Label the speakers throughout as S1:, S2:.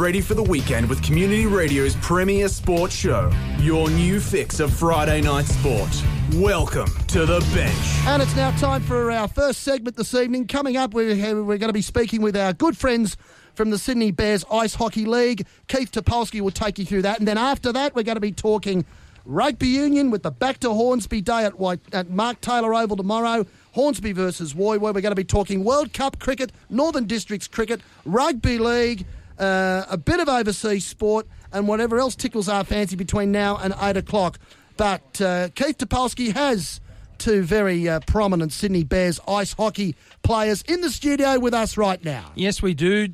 S1: ready for the weekend with Community Radio's premier sports show, your new fix of Friday night sport. Welcome to the bench.
S2: And it's now time for our first segment this evening. Coming up, we're, we're going to be speaking with our good friends from the Sydney Bears Ice Hockey League. Keith Topolsky will take you through that. And then after that, we're going to be talking rugby union with the Back to Hornsby Day at, White, at Mark Taylor Oval tomorrow. Hornsby versus Woy, where we're going to be talking World Cup cricket, Northern Districts cricket, rugby league, uh, a bit of overseas sport, and whatever else tickles our fancy between now and 8 o'clock. But uh, Keith Topolsky has two very uh, prominent Sydney Bears ice hockey players in the studio with us right now.
S3: Yes, we do.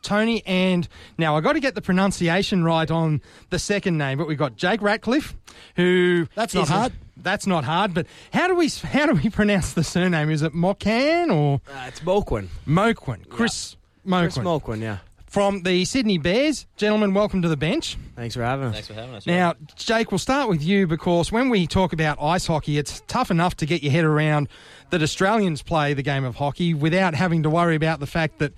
S3: Tony, and now I got to get the pronunciation right on the second name, but we've got Jake Ratcliffe, who
S2: That's not
S3: is a-
S2: hard.
S3: that's not hard, but how do we how do we pronounce the surname? Is it Mokan or
S4: Uh, it's Moquin.
S3: Moquin? Chris
S4: Chris
S3: Moquin
S4: Moquin, yeah.
S3: From the Sydney Bears. Gentlemen, welcome to the bench.
S4: Thanks for having us.
S5: Thanks for having us.
S3: Now, Jake, we'll start with you because when we talk about ice hockey, it's tough enough to get your head around that Australians play the game of hockey without having to worry about the fact that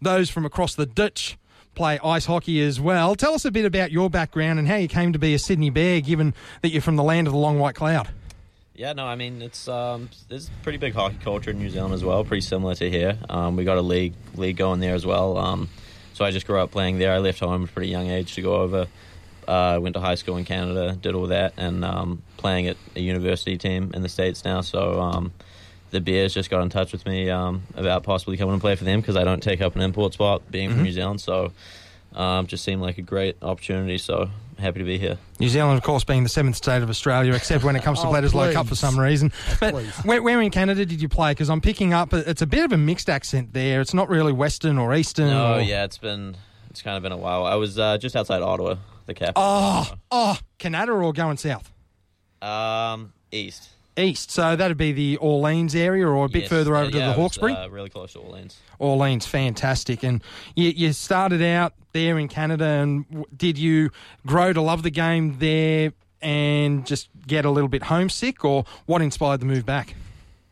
S3: those from across the ditch play ice hockey as well. Tell us a bit about your background and how you came to be a Sydney Bear, given that you're from the land of the long white cloud.
S5: Yeah, no, I mean it's um, there's a pretty big hockey culture in New Zealand as well, pretty similar to here. Um, we got a league league going there as well. Um, so I just grew up playing there. I left home at a pretty young age to go over. Uh, went to high school in Canada, did all that, and um, playing at a university team in the states now. So um, the Bears just got in touch with me um, about possibly coming and play for them because I don't take up an import spot being from New Zealand. So um, just seemed like a great opportunity. So happy to be here.
S3: New Zealand, of course, being the seventh state of Australia, except when it comes to
S2: Oh,
S3: Bledisloe Cup for some reason. But where, where in Canada did you play? Because I'm picking up, it's a bit of a mixed accent there. It's not really Western or Eastern.
S5: No,
S3: or-
S5: yeah, it's been it's kind of been a while. I was uh, just outside Ottawa, the capital.
S3: Oh, oh, Canada or going south?
S5: Um, east.
S3: East. So that'd be the Orleans area or a bit
S5: Yes,
S3: further
S5: uh,
S3: over to the
S5: it was,
S3: Hawkesbury?
S5: uh, really close to Orleans.
S3: Orleans, fantastic. And you, you started out there in Canada, and w- did you grow to love the game there and just get a little bit homesick, or what inspired the move back?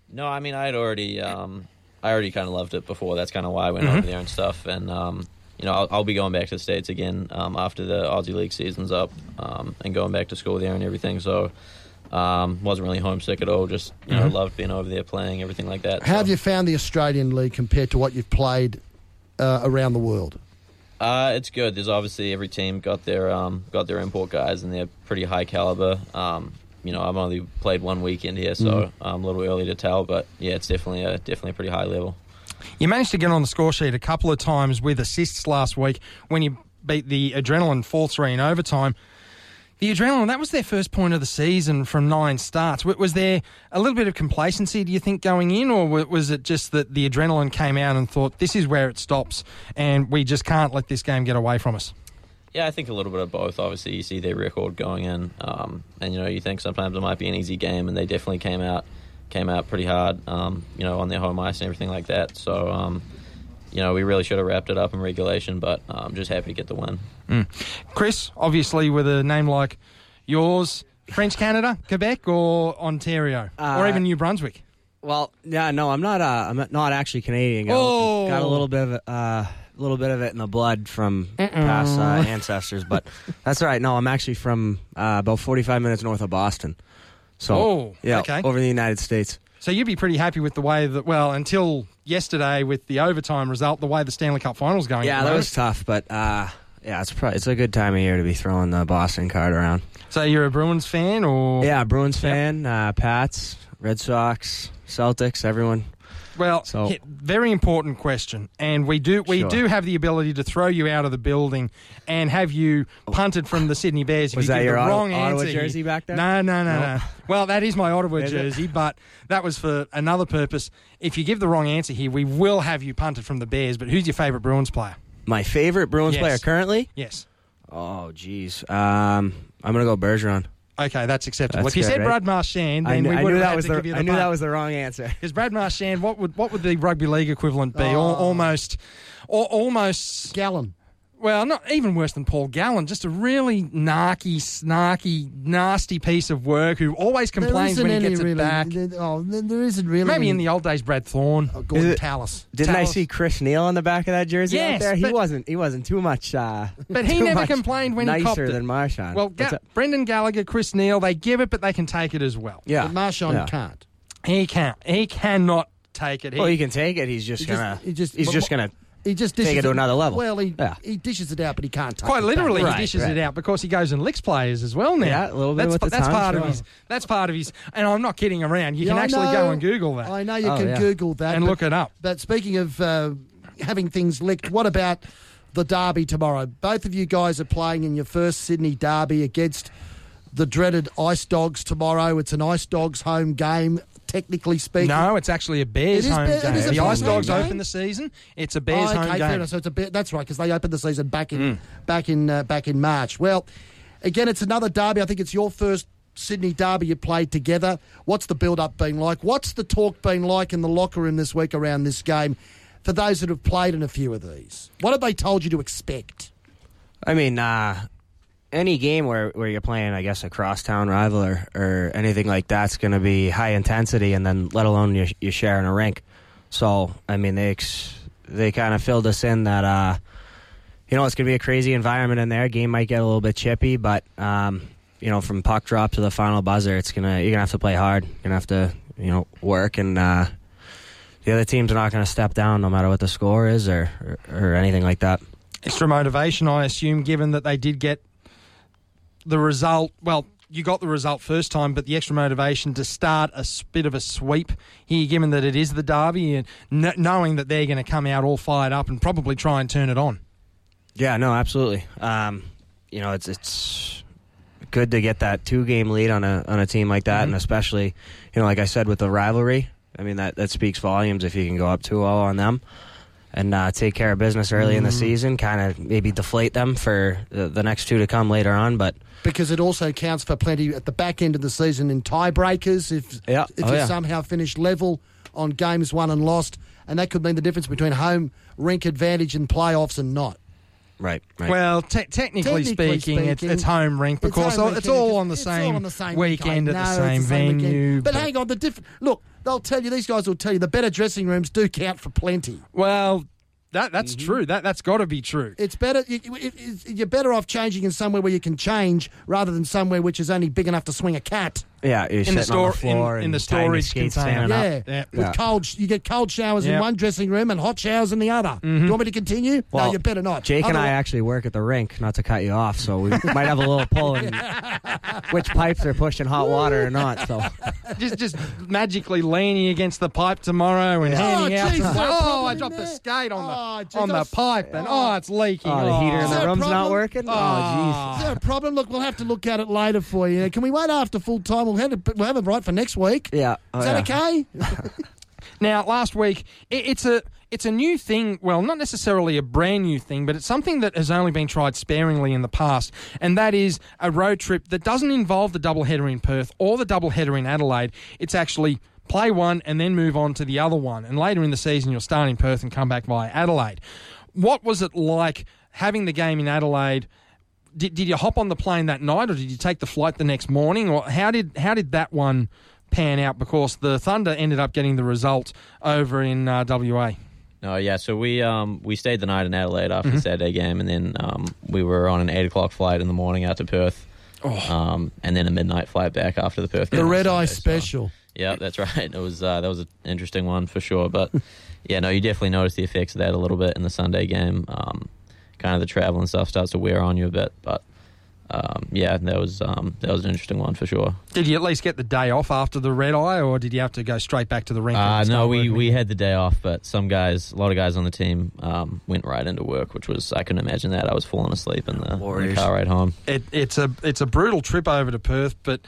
S5: No, I mean I had already um, I already kind of loved it before. That's kind of why I went over there and stuff. And um, you know I'll, I'll be going back to the states again um, after the Aussie League season's up um, and going back to school there and everything. So. Um, wasn't really homesick at all. Just you know, loved being over there, playing everything like that.
S2: How
S5: so.
S2: have you found the Australian League compared to what you've played uh, around the world?
S5: Uh, it's good. There's obviously every team got their um, got their import guys, and they're pretty high caliber. Um, you know, I've only played one weekend here, so I'm a little early to tell. But yeah, it's definitely a definitely a pretty high level.
S3: You managed to get on the score sheet a couple of times with assists last week when you beat the Adrenaline 4 3 in overtime. The Adrenaline, that was their first point of the season from nine starts. Was there a little bit of complacency, do you think, going in, or was it just that the Adrenaline came out and thought, this is where it stops and we just can't let this game get away from us?
S5: Yeah, I think a little bit of both. Obviously, you see their record going in, um, and you know you think sometimes it might be an easy game, and they definitely came out came out pretty hard. Um, you know, on their home ice and everything like that. So. Um, you know, we really should have wrapped it up in regulation, but I'm just happy to get the win.
S3: Chris, obviously, with a name like yours, French Canada, Quebec, or Ontario, or
S4: Uh,
S3: even New Brunswick?
S4: Well, yeah, no, I'm not. Uh, I'm not actually Canadian. Got,
S3: Oh.
S4: got a little bit of it, uh, a little bit of it in the blood from past uh, ancestors, but that's all right. No, I'm actually from uh, about 45 minutes north of Boston. So,
S3: Oh,
S4: yeah,
S3: okay.
S4: over in the United States.
S3: So you'd be pretty happy with the way that, well, until yesterday with the overtime result, the way the Stanley Cup finals going.
S4: Yeah, that was tough, but uh, yeah, it's probably it's a good time of year to be throwing the Boston card around.
S3: So you're a Bruins fan, or
S4: Yeah, Bruins fan, uh, Pats, Red Sox, Celtics, everyone.
S3: Well,
S4: So-
S3: very important question, and we do we
S4: Sure.
S3: do have the ability to throw you out of the building and have you punted from the Sydney Bears. If
S4: Was
S3: you
S4: that
S3: give
S4: your
S3: the
S4: Ottawa-
S3: wrong
S4: Ottawa
S3: answer
S4: jersey back there?
S3: No, no, no,
S4: No?
S3: no. Well, that is my Ottawa
S4: Is it?
S3: jersey, but that was for another purpose. If you give the wrong answer here, we will have you punted from the Bears. But who's your favourite Bruins player?
S4: My favorite Bruins
S3: Yes.
S4: player currently?
S3: Yes.
S4: Oh, geez. Um, I'm gonna go Bergeron.
S3: Okay, that's acceptable.
S4: That's
S3: if you said
S4: right?
S3: Brad Marchand,
S4: I
S3: then
S4: knew,
S3: we
S4: I
S3: would
S4: knew
S3: have
S4: that
S3: had
S4: was
S3: to
S4: the
S3: give you the
S4: I knew
S3: punt.
S4: that was the wrong answer.
S3: Because Brad Marchand, what would what would the rugby league equivalent be? Oh. Al-
S2: Oh.
S3: almost, al- almost.
S2: Gallen.
S3: Well, not even worse than Paul Gallen. Just a really narky, snarky, nasty piece of work who always complains when he gets
S2: really,
S3: it back.
S2: there- oh, there- there isn't really.
S3: Maybe
S2: any-
S3: in the old days, Brad Thorn.
S2: oh, Gorden
S4: Is it-
S2: Tallis.
S4: Didn't I
S3: Tell
S4: see Chris Neil on the back of that jersey
S3: Yes,
S4: out there? He
S3: but-
S4: wasn't. He wasn't too much. Uh,
S3: But he never complained when he
S4: nicer
S3: copped it.
S4: than Marchand.
S3: Well, Ga- Brendan Gallagher, Chris Neil, they give it, but they can take it as well.
S4: yeah,
S2: But Marchand
S4: yeah.
S2: can't.
S3: He can't. He cannot take it. He,
S4: Well, he can take it. He's just
S2: He
S4: gonna.
S2: he just-
S4: he's
S2: but
S4: just gonna.
S2: He just
S4: Take
S2: dishes
S4: it to another level.
S2: Well, he
S4: Yeah.
S2: he dishes it out, but he can't take
S3: Quite
S2: it back.
S3: literally,
S4: Right,
S3: he dishes
S4: right.
S3: it out because he goes and licks players as well now.
S4: Yeah, a little bit
S3: That's,
S4: with
S3: that's
S4: tongue,
S3: part of
S4: sure.
S3: his. That's part of his. And I'm not kidding around. You
S2: Yeah,
S3: can
S2: I
S3: actually
S2: know.
S3: go and Google that
S2: I know you
S4: Oh,
S2: can
S4: yeah.
S2: Google that
S3: and
S2: but-
S3: look it up.
S2: But speaking of uh, having things licked, what about the derby tomorrow? Both of you guys are playing in your first Sydney derby against the dreaded Ice Dogs tomorrow. It's an Ice Dogs home game, technically speaking.
S3: No, it's actually a Bears
S2: It is
S3: home
S2: Bear-
S3: game.
S2: is
S3: The Ice Dogs
S2: game?
S3: open the season. It's a
S2: Oh,
S3: Bears
S2: okay,
S3: home game.
S2: So it's a bit, that's right because they opened the season back in
S3: Mm.
S2: back in uh, back in March. Well, again, it's another derby. I think it's your first Sydney derby you played together. What's the build up been like? What's the talk been like in the locker room this week around this game? For those that have played in a few of these, what have they told you to expect?
S4: I mean, uh, any game where, where you're playing, I guess, a crosstown rival or, or anything like that's going to be high intensity, and then let alone you, you sharing a rink. So, I mean, they ex- they kind of filled us in that, uh, you know, it's going to be a crazy environment in there. Game might get a little bit chippy, but, um, you know, from puck drop to the final buzzer, it's gonna you're gonna have to play hard. You're gonna have to, you know, work, and uh, the other teams are not going to step down no matter what the score is or, or, or anything like that.
S3: Extra motivation, I assume, given that they did get the result. Well, you got the result first time, but the extra motivation to start a bit of a sweep here, given that it is the derby, and kn- knowing that they're going to come out all fired up and probably try and turn it on.
S4: Yeah, no, absolutely. Um, you know, it's it's good to get that two game lead on a on a team like that, and especially, you know, like I said with the rivalry. I mean that that speaks volumes if you can go up 2-0 on them and uh, take care of business early in the season. Kind of maybe deflate them for the, the next two to come later on, but
S2: Because it also counts for plenty at the back end of the season in tiebreakers. If
S4: Yeah.
S2: if
S4: Oh,
S2: you
S4: yeah.
S2: somehow finish level on games won and lost, and that could mean the difference between home rink advantage and playoffs and not.
S4: right, right.
S3: Well, te- technically,
S2: Technically
S3: speaking, it's,
S2: speaking,
S3: it's home rink
S2: It's
S3: because
S2: home
S3: it's, all on the
S2: It's
S3: same
S2: all on the same
S3: weekend at
S2: No,
S3: the
S2: it's
S3: same
S2: weekend.
S3: venue.
S2: But, hang on, the diff- look, they'll tell you these guys will tell you the better dressing rooms do count for plenty.
S3: well, that that's
S2: Mm-hmm.
S3: true. That that's got to be true.
S2: It's better. You, you- it- it's- you're better off changing in somewhere where you can change rather than somewhere which is only big enough to swing a cat.
S4: yeah, you're
S3: in
S4: sitting
S3: the
S4: on
S3: store-
S4: the floor
S3: in- in the storage container.
S2: Yeah.
S3: Yeah.
S2: with
S4: Yeah.
S2: cold. You get cold showers in one dressing room and hot showers in the other. Do you want me to continue? no,
S4: Well,
S2: you better not.
S4: Jake and I actually work at the rink, not to cut you off, so we might have a little pull in which pipes are pushing hot water or not. So
S3: just just magically leaning against the pipe tomorrow and
S2: Oh,
S3: handing out.
S2: geez,
S3: some-
S2: is there a
S3: oh, I
S2: in
S3: dropped the skate on
S2: Oh,
S3: the Oh,
S2: geez,
S3: on the pipe, and oh, it's leaking.
S4: oh, the heater in the room's not working.
S3: Oh.
S4: Oh,
S2: Is there a problem? Look, we'll have to look at it later for you. Can we wait after full time? We'll have it, we'll have it right for next week.
S4: Yeah. Oh,
S2: Is that oh,
S4: yeah.
S2: okay?
S3: Now, last week, it, it's a it's a new thing. Well, not necessarily a brand new thing, but it's something that has only been tried sparingly in the past, and that is a road trip that doesn't involve the double header in Perth or the double header in Adelaide. It's actually play one and then move on to the other one, and later in the season you'll start in Perth and come back via Adelaide. What was it like having the game in Adelaide? Did, did you hop on the plane that night, or did you take the flight the next morning, or how did how did that one pan out? Because the Thunder ended up getting the result over in uh, WA.
S5: No, yeah. So we um we stayed the night in Adelaide after
S3: Mm-hmm.
S5: the Saturday game, and then um we were on an eight o'clock flight in the morning out to Perth, um and then a midnight flight back after the Perth game.
S2: The red eye
S5: Sunday, so-
S2: special.
S5: Yeah, that's right. It was uh, that was an interesting one for sure, but yeah, no, you definitely notice the effects of that a little bit in the Sunday game. Um, kind of the travel and stuff starts to wear on you a bit, but um, yeah, that was um, that was an interesting one for sure.
S3: Did you at least get the day off after the red eye, or did you have to go straight back to the rink?
S5: Uh, no, we,
S3: working?
S5: we had the day off, but some guys, a lot of guys on the team, um, went right into work, which was I couldn't imagine that. I was falling asleep in the, in the car ride home.
S3: It, it's a it's a brutal trip over to Perth, but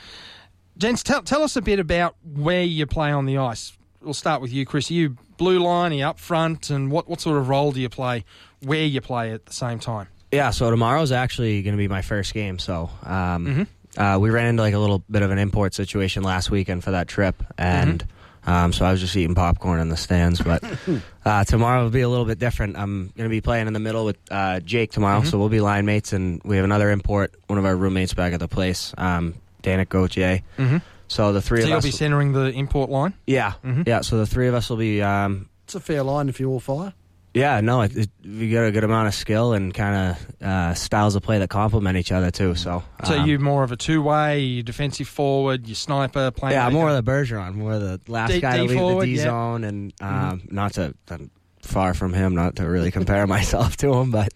S3: gents, tell tell us a bit about where you play on the ice. We'll start with you, Chris. Are you blue line, are you up front, and what, what sort of role do you play? Where you play at the same time?
S4: Yeah, so tomorrow's actually going to be my first game. So um, uh, we ran into like a little bit of an import situation last weekend for that trip, and Um, so I was just eating popcorn in the stands. But uh, tomorrow will be a little bit different. I'm going to be playing in the middle with uh, Jake tomorrow,
S3: Mm-hmm.
S4: so we'll be line mates, and we have another import, one of our roommates back at the place, um, Danik Gauthier.
S3: Mhm.
S4: So the three
S3: So
S4: of
S3: you'll
S4: us,
S3: be centering the import line.
S4: yeah,
S3: Mhm.
S4: yeah. So the three of us will be, um,
S2: It's a fair line if you all fire.
S4: yeah. No, it, it, we got a good amount of skill and kind of uh, styles of play that complement each other too. So,
S3: So
S4: um,
S3: you more of a two-way, you defensive forward, you sniper, playmaker.
S4: Yeah, more of the Bergeron, more of the last
S3: D-
S4: guy
S3: D
S4: to leave
S3: forward,
S4: the D
S3: yeah.
S4: zone, and um, not to I'm far from him, not to really compare myself to him, but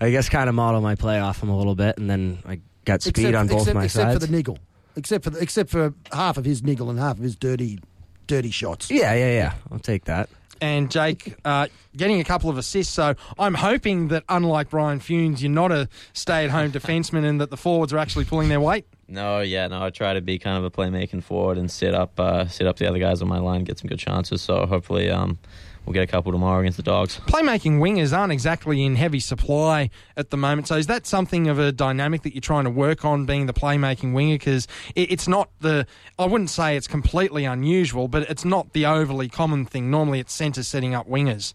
S4: I guess kind of model my play off him a little bit, and then I got speed
S2: except,
S4: on both
S2: except,
S4: my
S2: except
S4: sides.
S2: for the niggle. Except for the, except for half of his niggle and half of his dirty, dirty shots.
S4: yeah, yeah, yeah. I'll take that.
S3: and Jake uh, getting a couple of assists. So I'm hoping that, unlike Brian Funes, you're not a stay-at-home defenseman and that the forwards are actually pulling their weight.
S5: No, yeah, no. I try to be kind of a playmaking forward and set up, uh, set up the other guys on my line, get some good chances. So hopefully, um, we'll get a couple tomorrow against the Dogs.
S3: Playmaking wingers aren't exactly in heavy supply at the moment. So is that something of a dynamic that you're trying to work on, being the playmaking winger? Because it, it's not the, I wouldn't say it's completely unusual, but it's not the overly common thing. Normally it's centre setting up wingers.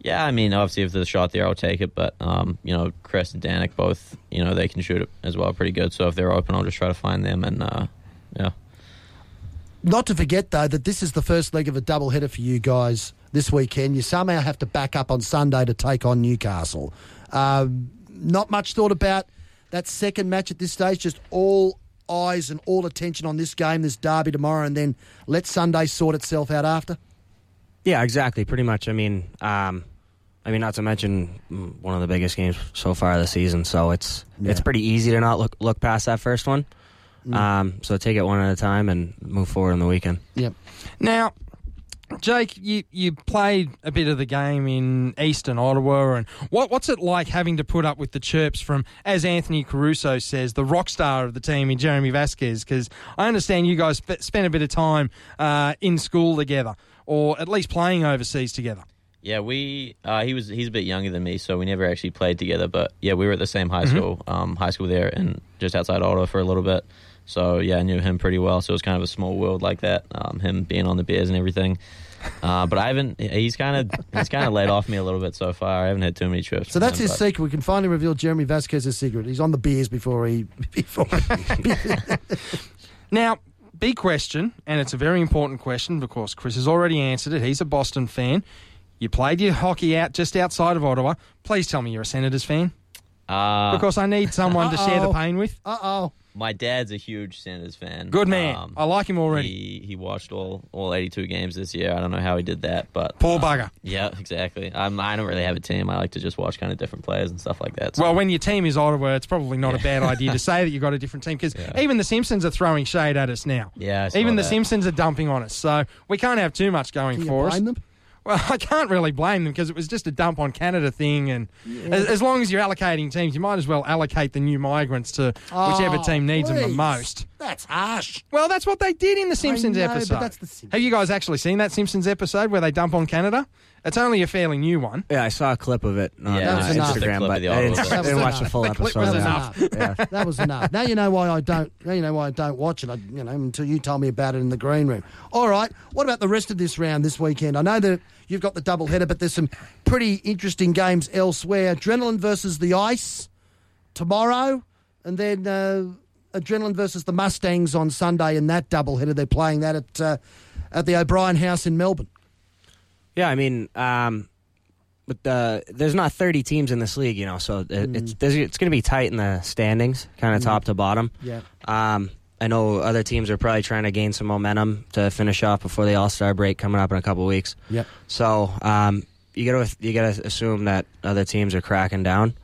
S5: Yeah, I mean, obviously, if there's a shot there, I'll take it. But um, you know, Chris and Danik both, you know, they can shoot it as well, pretty good. So if they're open, I'll just try to find them. And uh, yeah,
S2: Not to forget though that this is the first leg of a double header for you guys this weekend. You somehow have to back up on Sunday to take on Newcastle. Um, not much thought about that second match at this stage. Just all eyes and all attention on this game, this derby tomorrow, and then let Sunday sort itself out after.
S4: Yeah, exactly. Pretty much. I mean, um, I mean, not to mention mm, one of the biggest games so far this season. So it's it's pretty easy to not look look past that first one. Um, so take it one at a time and move forward on the weekend.
S2: Yep.
S3: Now, Jake, you, you played a bit of the game in Eastern Ottawa, and what what's it like having to put up with the chirps from, as Anthony Caruso says, the rock star of the team in Jeremy Vasquez? Because I understand you guys sp- spent a bit of time uh, in school together, or at least playing overseas together.
S5: yeah, we uh, he was he's a bit younger than me, so we never actually played together. But yeah, we were at the same high school, um, high school there, and just outside Ottawa for a little bit. So yeah, I knew him pretty well. So it was kind of a small world like that. Um, him being on the Bears and everything. Uh, but I haven't. He's kind of he's kind of laid off me a little bit so far. I haven't had too many trips.
S2: So that's
S5: him,
S2: his
S5: but-
S2: secret. We can finally reveal Jeremy Vasquez's secret. He's on the beers before he before.
S3: Now, big question, and it's a very important question because Chris has already answered it. He's a Boston fan. You played your hockey out just outside of Ottawa. Please tell me you're a Senators fan
S5: Uh,
S3: because I need someone to share the pain with.
S2: uh oh.
S5: My dad's a huge Sanders fan.
S3: Good man.
S5: Um,
S3: I like him already.
S5: He he watched all all 82 games this year. I don't know how he did that, but
S3: Poor
S5: uh,
S3: bugger.
S5: Yeah, exactly. I'm, I don't really have a team. I like to just watch kind of different players and stuff like that. So.
S3: Well, when your team is Ottawa, it's probably not a bad idea to say that you've got a different team because
S5: Yeah.
S3: even the Simpsons are throwing shade at us now.
S5: yeah, I saw
S3: Even the
S5: that.
S3: Simpsons are dumping on us, so we can't have too much going
S2: Can you
S3: for us.
S2: them?
S3: Well, I can't really blame them because it was just a dump on Canada thing, and as, as long as you're allocating teams, you might as well allocate the new migrants to whichever
S2: Oh,
S3: team needs them the most.
S2: That's harsh.
S3: Well, that's what they did in the Simpsons
S2: know, but
S3: episode.
S2: that's the Simpsons.
S3: Have you guys actually seen that Simpsons episode where they dump on Canada? It's only a fairly new one.
S4: Yeah, I saw a clip of it on
S5: Yeah,
S2: that was
S4: uh,
S2: enough.
S5: Just a
S4: Instagram,
S5: clip
S4: but
S5: of the
S4: I didn't, I
S2: clip.
S4: didn't watch the
S2: That
S4: full
S3: was enough.
S4: episode.
S3: was enough.
S4: that. Yeah.
S2: That was enough. Now you know why I don't. Now you know why I don't watch it. I, you know until you told me about it in the green room. All right. What about the rest of this round this weekend? I know that you've got the double header, but there's some pretty interesting games elsewhere. Adrenaline versus the Ice tomorrow, and then uh, Adrenaline versus the Mustangs on Sunday in that double header. They're playing that at uh, at the O'Brien House in Melbourne.
S4: Yeah, I mean, um, but the, there's not 30 teams in this league, you know, so it, it's it's going to be tight in the standings, kind of top to bottom.
S2: Yeah.
S4: Um, I know other teams are probably trying to gain some momentum to finish off before the All Star break coming up in a couple weeks.
S2: Yep.
S4: So um, you got to you got to assume that other teams are cracking down.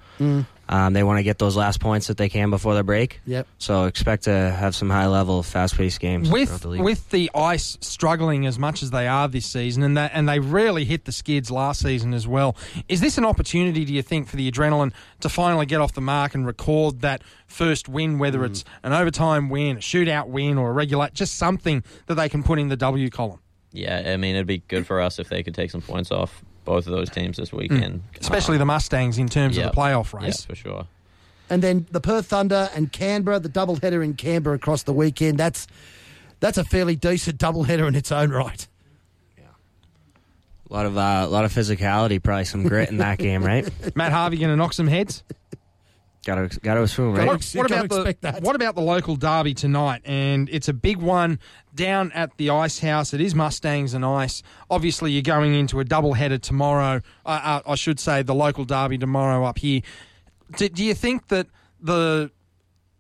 S4: Um, they want to get those last points that they can before the break.
S2: Yep.
S4: So expect to have some high level, fast paced games
S3: with
S4: the league.
S3: with the ice struggling as much as they are this season, and that and they really hit the skids last season as well. Is this an opportunity, do you think, for the adrenaline to finally get off the mark and record that first win, whether it's an overtime win, a shootout win, or a regular, just something that they can put in the W column,
S5: Yeah, I mean, it'd be good for us if they could take some points off both of those teams this weekend.
S3: especially
S5: Um,
S3: the Mustangs in terms
S5: yeah.
S3: of the playoff
S5: yeah,
S3: race.
S5: for sure.
S2: And then the Perth Thunder and Canberra, the double header in Canberra across the weekend. That's that's a fairly decent doubleheader in its own right.
S4: A lot of uh, a lot of physicality, probably some grit in that game, right?
S3: Matt Harvey going to knock some heads.
S4: Got to got to assume, right?
S3: What, what about the
S2: that.
S3: what about the local derby tonight? And it's a big one down at the Ice House. It is Mustangs and Ice. Obviously, you're going into a double header tomorrow. Uh, uh, I should say the local derby tomorrow up here. Do, do you think that the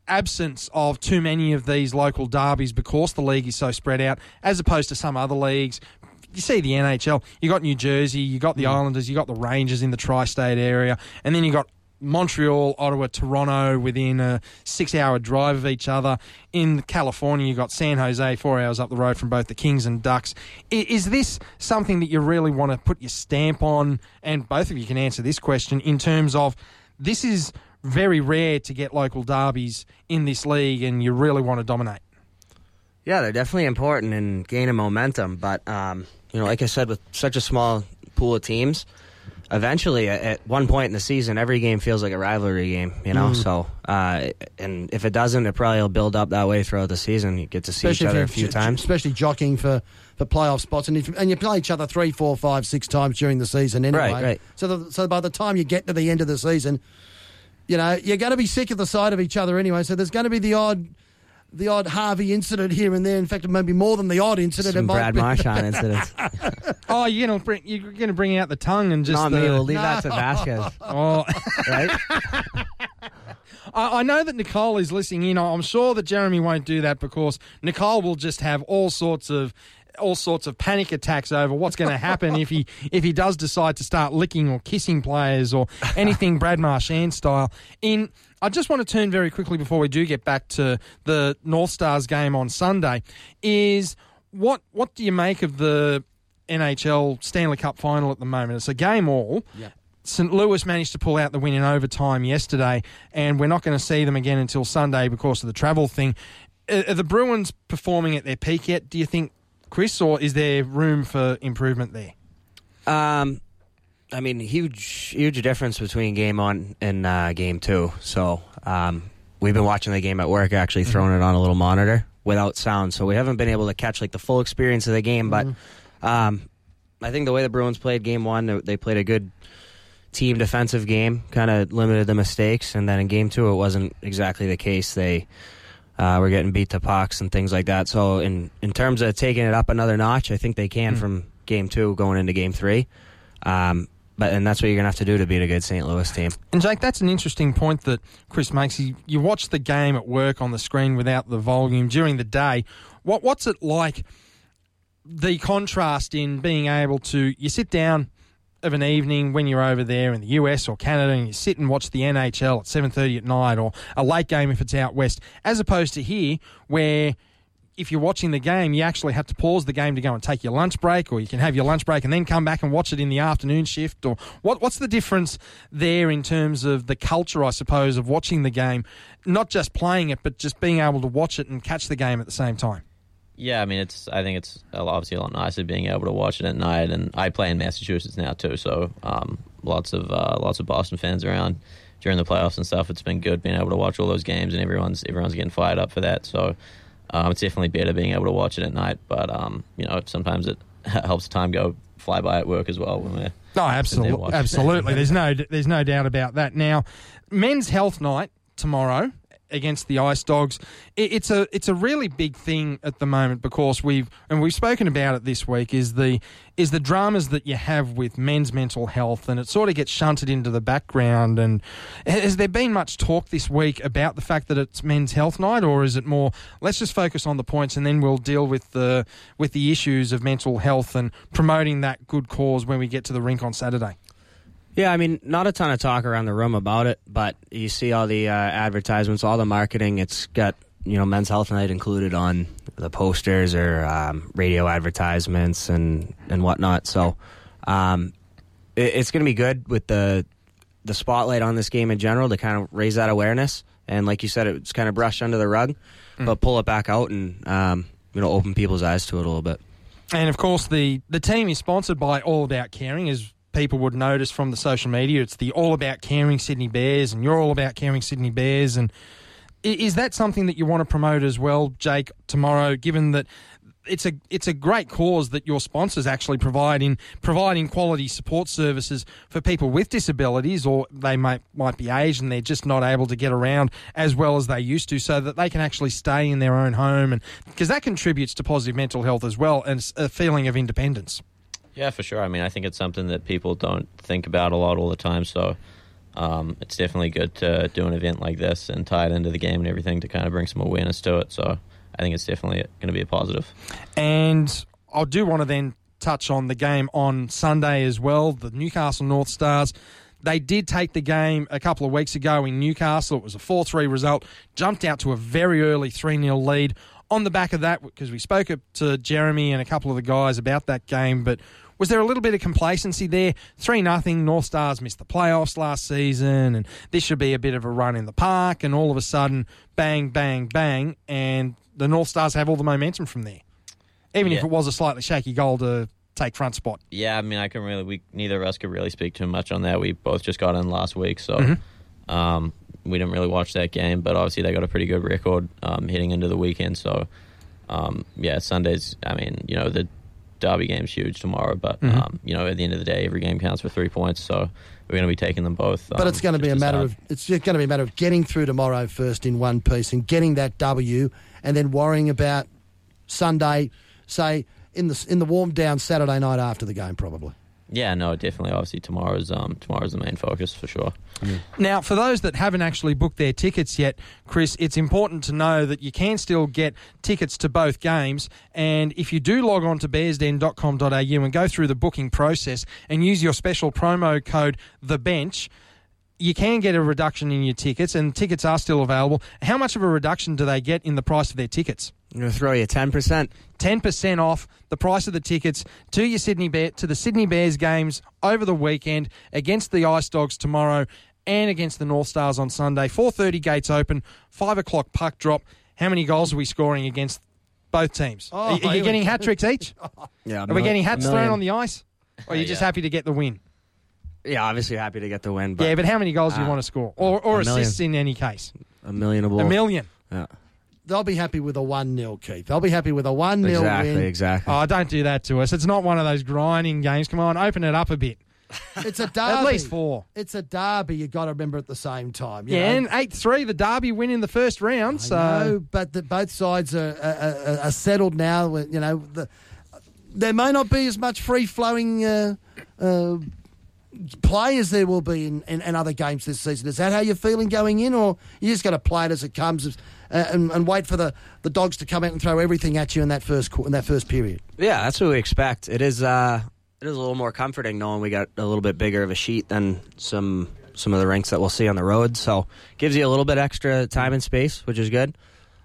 S3: absence of too many of these local derbies because the league is so spread out, as opposed to some other leagues. You see the NHL, you got New Jersey, you got the Islanders, you got the Rangers in the tri state area, and then you got Montreal, Ottawa, Toronto within a six hour drive of each other. In California, you've got San Jose, four hours up the road from both the Kings and Ducks. Is this something that you really want to put your stamp on? And both of you can answer this question in terms of this is very rare to get local derbies in this league, and you really want to dominate.
S4: Yeah, they're definitely important in gaining momentum. But um, you know, like I said, with such a small pool of teams, eventually, at, one point in the season, every game feels like a rivalry game. You know, so uh, and if it doesn't, it probably will build up that way throughout the season. You get to see each other a few
S2: j-
S4: times.
S2: especially jockeying for, for playoff spots, and if, and you play each other three, four, five, six times during the season anyway.
S4: Right, right.
S2: So the, so by the time you get to the end of the season, you know you're going to be sick of the sight of each other anyway. So there's going to be the odd. The odd Harvey incident here and there. In fact, it may be more than the odd incident. it
S4: Some
S2: might
S4: Brad
S2: be.
S4: Marchand incidents.
S3: Oh, you're gonna bring you're gonna bring out the tongue and just
S4: Not me. We'll leave that to Vasquez,
S3: oh.
S4: right?
S3: I, I know that Nicole is listening in. I'm sure that Jeremy won't do that because Nicole will just have all sorts of all sorts of panic attacks over what's going to happen if he if he does decide to start licking or kissing players or anything Brad Marchand style. In I just want to turn very quickly before we do get back to the North Stars game on Sunday. Is what what do you make of the NHL Stanley Cup final at the moment? It's a game all. St. Louis managed to pull out the win in overtime yesterday, and we're not going to see them again until Sunday because of the travel thing. Are are the Bruins performing at their peak yet, do you think, Chris, or is there room for improvement there?
S4: Um, I mean, huge, huge difference between game one and uh, game two. So, um, we've been watching the game at work, actually throwing it on a little monitor without sound. So we haven't been able to catch like the full experience of the game. But um, I think the way the Bruins played game one, they- they played a good team defensive game, kind of limited the mistakes, and then in game two, it wasn't exactly the case. They uh, were getting beat to pucks and things like that. So in in terms of taking it up another notch, I think they can from game two going into game three. Um, but and that's what you're gonna have to do to beat a good St. Louis team.
S3: And Jake, that's an interesting point that Chris makes. You, you watch the game at work on the screen without the volume during the day. What what's it like? The contrast in being able to you sit down of an evening when you're over there in the US or Canada and you sit and watch the NHL at 7:30 at night or a late game if it's out west as opposed to here where if you're watching the game you actually have to pause the game to go and take your lunch break or you can have your lunch break and then come back and watch it in the afternoon shift or what what's the difference there in terms of the culture I suppose of watching the game not just playing it but just being able to watch it and catch the game at the same time
S5: Yeah, I mean, it's. I think it's obviously a lot nicer being able to watch it at night. And I play in Massachusetts now too, so um, lots of uh, lots of Boston fans around during the playoffs and stuff. It's been good being able to watch all those games, and everyone's everyone's getting fired up for that. So um, it's definitely better being able to watch it at night. But um, you know, sometimes it helps time go fly by at work as well when we're
S3: No, absolutely, absolutely. There's no, there's no doubt about that. Now, men's health night tomorrow against the Ice Dogs. It, it's a, it's a really big thing at the moment because we've, and we've spoken about it this week. Is the, is the dramas that you have with men's mental health, and it sort of gets shunted into the background. And has there been much talk this week about the fact that it's men's health night, or is it more let's just focus on the points and then we'll deal with the, with the issues of mental health and promoting that good cause when we get to the rink on Saturday?
S4: Yeah, I mean, not a ton of talk around the room about it, but you see all the uh, advertisements, all the marketing. It's got you know Men's Health Night included on the posters or um, radio advertisements and and whatnot. So um, it, it's going to be good with the the spotlight on this game in general to kind of raise that awareness. And like you said, it's kind of brushed under the rug, but pull it back out and um, you know open people's eyes to it a little bit.
S3: And of course, the, the team is sponsored by All About Caring, as people would notice from the social media. It's the All About Caring Sydney Bears, and you're All About Caring Sydney Bears. And Is that something that you want to promote as well, Jake, tomorrow, given that it's a it's a great cause that your sponsors actually provide in providing quality support services for people with disabilities or they might might be aged and they're just not able to get around as well as they used to so that they can actually stay in their own home and because that contributes to positive mental health as well and a feeling of independence.
S5: Yeah, for sure. I mean, I think it's something that people don't think about a lot all the time. So um, it's definitely good to do an event like this and tie it into the game and everything to kind of bring some awareness to it. So I think it's definitely going to be a positive.
S3: And I do want to then touch on the game on Sunday as well. The Newcastle North Stars. They did take the game a couple of weeks ago in Newcastle. It was a 4 3 result, jumped out to a very early 3 0 lead. On the back of that, because we spoke to Jeremy and a couple of the guys about that game, but was there a little bit of complacency there? 3 nothing. North Stars missed the playoffs last season, and this should be a bit of a run in the park. And all of a sudden, bang, bang, bang, and the North Stars have all the momentum from there. Even if it was a slightly shaky goal to take front spot.
S5: Yeah, I mean, I can really, we neither of us could really speak too much on that. We both just got in last week, so
S3: Mm-hmm.
S5: um, we didn't really watch that game. But obviously, they got a pretty good record um, heading into the weekend. So um, yeah, Sundays. I mean, you know, the derby game's huge tomorrow, but
S2: Mm-hmm.
S5: um, you know, at the end of the day, every game counts for three points. So we're going to be taking them both.
S2: But
S5: um,
S2: it's going to be a matter
S5: hard.
S2: of it's just going to be a matter of getting through tomorrow first in one piece and getting that W, and then worrying about Sunday, say in the in the warm down Saturday night after the game, probably.
S5: Yeah, no, definitely. Obviously, tomorrow's um, tomorrow's the main focus for sure.
S3: Now, for those that haven't actually booked their tickets yet, Chris, it's important to know that you can still get tickets to both games. And if you do log on to bearsden.com.au and go through the booking process and use your special promo code The Bench, you can get a reduction in your tickets, and tickets are still available. How much of a reduction do they get in the price of their tickets?
S4: I'm gonna throw you ten percent.
S3: 10% off the price of the tickets to your Sydney Bear to the Sydney Bears games over the weekend against the Ice Dogs tomorrow and against the North Stars on Sunday. 4:30 gates open, 5 o'clock puck drop. How many goals are we scoring against both teams?
S2: Oh,
S3: are, are you getting hat tricks each?
S4: Yeah,
S3: Are we getting hats thrown on the ice? Or are you
S5: Uh,
S3: just
S5: yeah.
S3: happy to get the win?
S4: Yeah, obviously happy to get the win, but
S3: yeah, but how many goals do you
S4: Ah,
S3: want to score? Or, or
S4: a million.
S3: assists in any case?
S4: a million a ball.
S3: A million.
S4: Yeah,
S2: They'll be happy with a one 0 Keith. They'll be happy with a one 0
S4: exactly,
S2: win.
S4: exactly.
S3: Oh, don't do that to us. It's not one of those grinding games. Come on, open it up a bit.
S2: It's a derby.
S3: At least four.
S2: It's a derby. You got to remember at the same time. you
S3: Yeah,
S2: know.
S3: and eight three, the Derby win in the first round.
S2: I
S3: So
S2: know, but the, both sides are, are, are, are settled now. You know, the, there may not be as much free flowing uh, uh, play as there will be in, in, in other games this season. Is that how you're feeling going in, or you just got to play it as it comes uh, and, and wait for the, the dogs to come out and throw everything at you in that first in that first period?
S4: Yeah, that's what we expect. It is. Uh, it is a little more comforting knowing we got a little bit bigger of a sheet than some some of the rinks that we'll see on the road. So gives you a little bit extra time and space, which is good.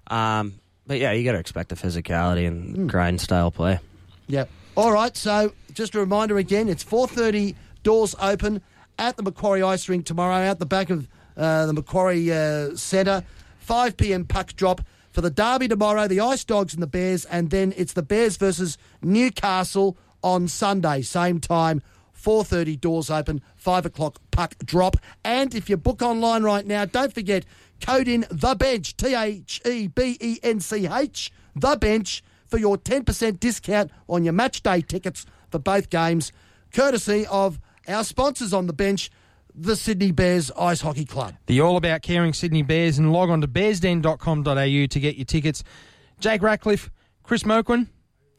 S4: Um, but yeah, you got to expect the physicality and grind style play.
S2: Yep. All right. So just a reminder again, it's four thirty. Doors open at the Macquarie Ice Rink tomorrow, out the back of uh, the Macquarie uh, Centre. Five p.m. puck drop for the derby tomorrow. The Ice Dogs and the Bears, and then it's the Bears versus Newcastle on Sunday, same time. 4.30 doors open 5 o'clock puck drop and if you book online right now don't forget code in the bench t-h-e-b-e-n-c-h the bench for your 10% discount on your match day tickets for both games courtesy of our sponsors on the bench the sydney bears ice hockey club
S3: the All About Caring Sydney Bears and log on to bearsden.com.au to get your tickets. Jake Ratcliffe, Chris Moquin,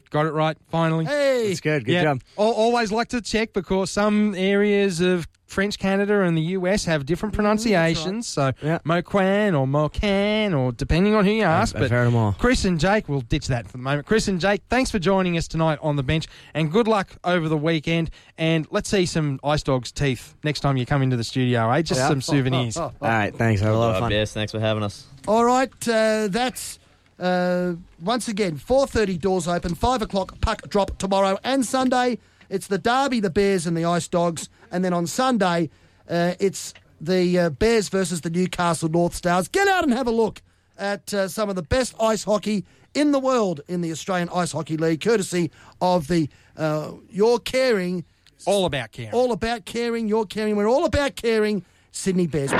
S3: got it right finally.
S2: hey
S4: It's good. Good
S3: Yeah,
S4: job.
S3: always like to check because some areas of French Canada and the US have different pronunciations. So
S4: Yeah.
S3: Moquin or Mocan or depending on who you ask.
S4: I've
S3: but
S4: heard 'em all.
S3: Chris and Jake, we'll ditch that for the moment. Chris and Jake, thanks for joining us tonight on the bench and good luck over the weekend. And let's see some Ice Dogs teeth next time you come into the studio, eh? Just
S4: Yeah.
S3: some souvenirs.
S4: All right, thanks. Have a lot of fun.
S5: Bears, thanks for having us.
S2: All right, uh, that's uh, once again four thirty doors open, five o'clock puck drop tomorrow and Sunday. It's the Derby, the Bears and the Ice Dogs, and then on Sunday uh, it's the uh, Bears versus the Newcastle North Stars. Get out and have a look at uh, some of the best ice hockey in the world in the Australian Ice Hockey League, courtesy of the uh, Your Caring,
S3: All about caring.
S2: all about caring, Your Caring. We're all about caring. Sydney Bears.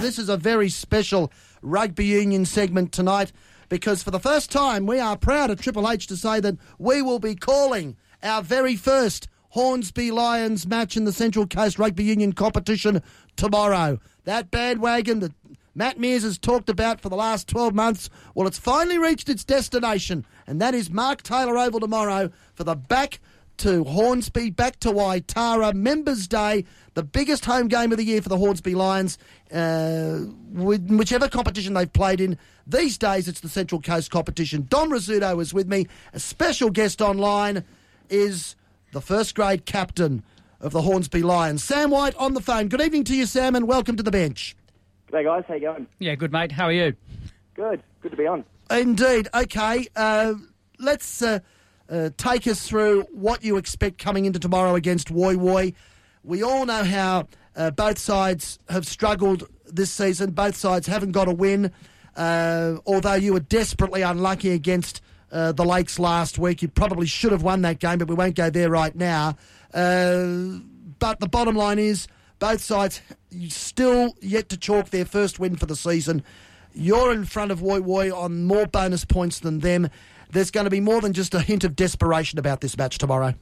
S2: this is a very special rugby union segment tonight because for the first time we are proud at Triple H to say that we will be calling our very first Hornsby Lions match in the Central Coast Rugby Union competition tomorrow. That bandwagon that Matt Mears has talked about for the last 12 months, well, it's finally reached its destination, and that is Mark Taylor Oval tomorrow for the back to Hornsby, back to Waitara, Members Day, the biggest home game of the year for the Hornsby Lions, uh, whichever competition they've played in. These days, it's the Central Coast competition. Dom Rizzuto is with me. A special guest online is the first grade captain of the Hornsby Lions, Sam White, on the phone. Good evening to you, Sam, and welcome to the bench.
S6: Hey guys, how you going?
S7: Yeah, good mate. How are you?
S6: Good. Good to be on.
S2: Indeed. Okay. Uh, let's uh, uh, take us through what you expect coming into tomorrow against Woy Woy. We all know how uh, both sides have struggled this season. Both sides haven't got a win. Uh, although you were desperately unlucky against uh, the Lakes last week, you probably should have won that game, but we won't go there right now. but the bottom line is, both sides still yet to chalk their first win for the season. You're in front of Woy Woy on more bonus points than them. There's going to be more than just a hint of desperation about this match tomorrow.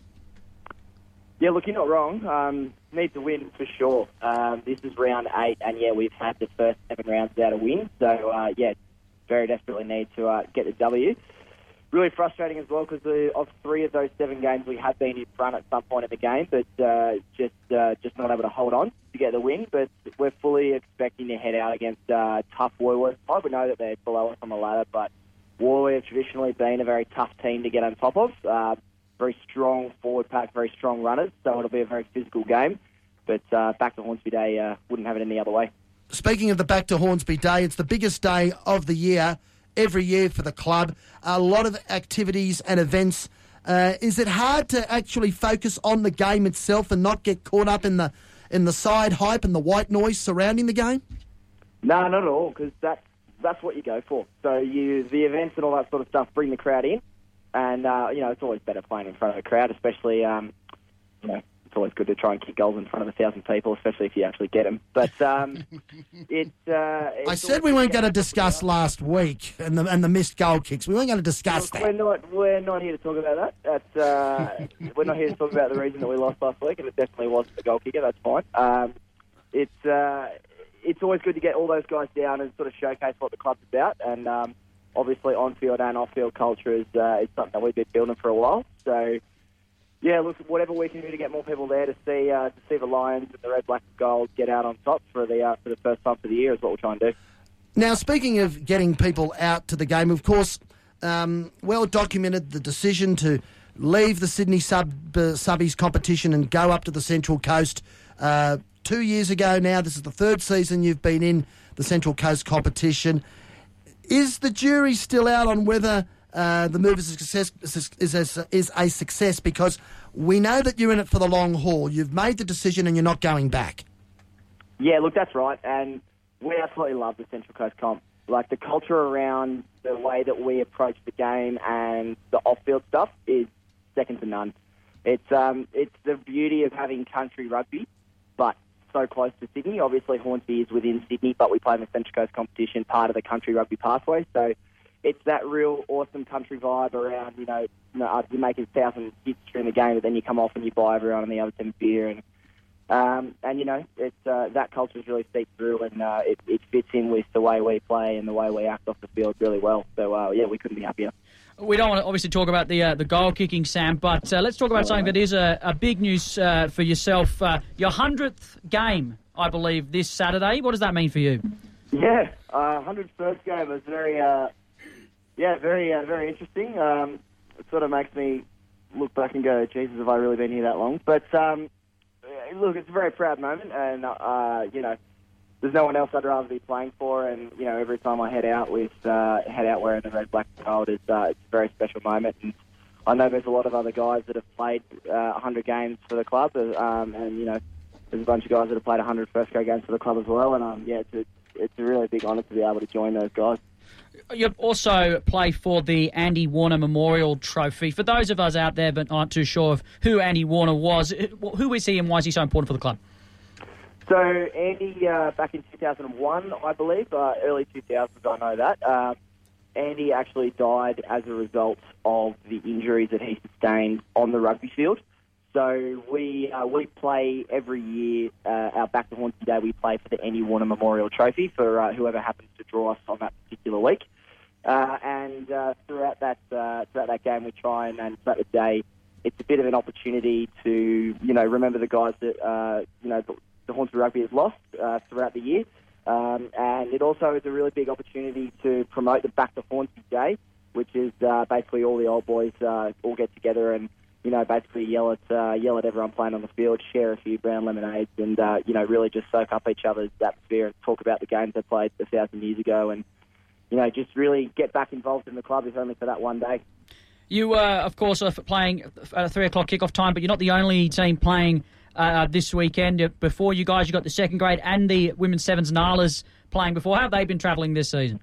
S6: Yeah, look, you're not wrong. Um, need to win for sure. Um, this is round eight, and yeah, we've had the first seven rounds without a win. So uh, yeah, very desperately need to uh, get the W really frustrating as well because of three of those seven games we have been in front at some point in the game, but uh, just uh, just not able to hold on to get the win. But we're fully expecting to head out against uh, tough Warriors. I would know that they're below us on the ladder, but Warriors have traditionally been a very tough team to get on top of. Uh, very strong forward pack, very strong runners, so it'll be a very physical game. But uh, back to Hornsby Day uh, wouldn't have it any other way.
S2: Speaking of the back to Hornsby Day, it's the biggest day of the year every year for the club. A lot of activities and events. Uh, is it hard to actually focus on the game itself and not get caught up in the in the side hype and the white noise surrounding the game?
S6: No, not at all, because that's that's what you go for. So you the events and all that sort of stuff bring the crowd in, and uh, you know it's always better playing in front of a crowd, especially um, you know it's always good to try and kick goals in front of a thousand people, especially if you actually get them. But um, it. Uh,
S2: I said we weren't going to discuss last week and the and the missed goal kicks. We weren't going to discuss
S6: Look,
S2: that.
S6: We're not. We're not here to talk about that. That's. Uh, we're not here to talk about the reason that we lost last week, and it definitely wasn't the goal kicker. That's fine. Um, it's. Uh, it's always good to get all those guys down and sort of showcase what the club's about, and um, obviously on-field and off-field culture is uh, is something that we've been building for a while. So yeah, look, whatever we can do to get more people there to see uh, to see the Lions and the red, black, and gold get out on top for the uh, for the first time for the year is what we're trying to do.
S2: Now, speaking of getting people out to the game, of course, um, well documented the decision to leave the Sydney sub uh, subbies competition and go up to the Central Coast. Two years ago now, this is the third season you've been in the Central Coast competition. Is the jury still out on whether uh, the move is a success is a, is a success because we know that you're in it for the long haul. You've made the decision and you're not going back.
S6: Yeah, look, that's right, and we absolutely love the Central Coast comp. Like the culture around the way that we approach the game and the off-field stuff is second to none. It's um, it's the beauty of having country rugby, but so close to Sydney. Obviously, Hornsby is within Sydney, but we play in the Central Coast competition, part of the country rugby pathway. So it's that real awesome country vibe around, you know, you, know, you make a thousand hits during the game, but then you come off and you buy everyone on the other team beer. And, um, and you know, it's, uh, that culture is really seeped through and uh, it, it fits in with the way we play and the way we act off the field really well. So, uh, yeah, we couldn't be happier.
S7: We don't want to obviously talk about the uh, the goal kicking, Sam, but uh, let's talk about something that is a, a big news uh, for yourself. Uh, your hundredth game, I believe, this Saturday. What does that mean for you?
S6: Yeah, uh, hundredth first game was very uh, yeah, very very interesting. Um, it sort of makes me look back and go, Jesus, have I really been here that long? But um, look, it's a very proud moment, and you know, there's no one else I'd rather be playing for. And you know, every time I head out with uh, head out wearing the red, black, and gold, is uh, it's a very special moment. And I know there's a lot of other guys that have played uh, 100 games for the club, uh, um, and you know, there's a bunch of guys that have played 100 first grade games for the club as well. And um, yeah, it's a, it's a really big honour to be able to join those guys.
S7: You also play for the Andy Warner Memorial Trophy. For those of us out there that aren't too sure of who Andy Warner was, who is he and why is he so important for the club?
S6: So Andy, uh, back in 2001, I believe, uh, early 2000s, I know that. Um, Andy actually died as a result of the injuries that he sustained on the rugby field. So we uh, we play every year uh, our Back to Hornsby Day. We play for the Andy Warner Memorial Trophy for uh, whoever happens to draw us on that particular week. Uh, and uh, throughout that uh, throughout that game, we try and, and throughout the day, it's a bit of an opportunity to you know remember the guys that uh, you know the, the Hornsby Rugby has lost uh, throughout the year. Um, and it also is a really big opportunity to promote the Back to Hornsby Day, which is uh, basically all the old boys uh, all get together and you know basically yell at uh, yell at everyone playing on the field, share a few brown lemonades, and uh, you know really just soak up each other's atmosphere and talk about the games they played a thousand years ago, and you know just really get back involved in the club, if only for that one day.
S7: You, uh, of course, are playing at a three o'clock kickoff time, but you're not the only team playing uh, this weekend. Uh, Before you guys, you got the second grade and the women's sevens Nalas playing before. How have they been travelling this season?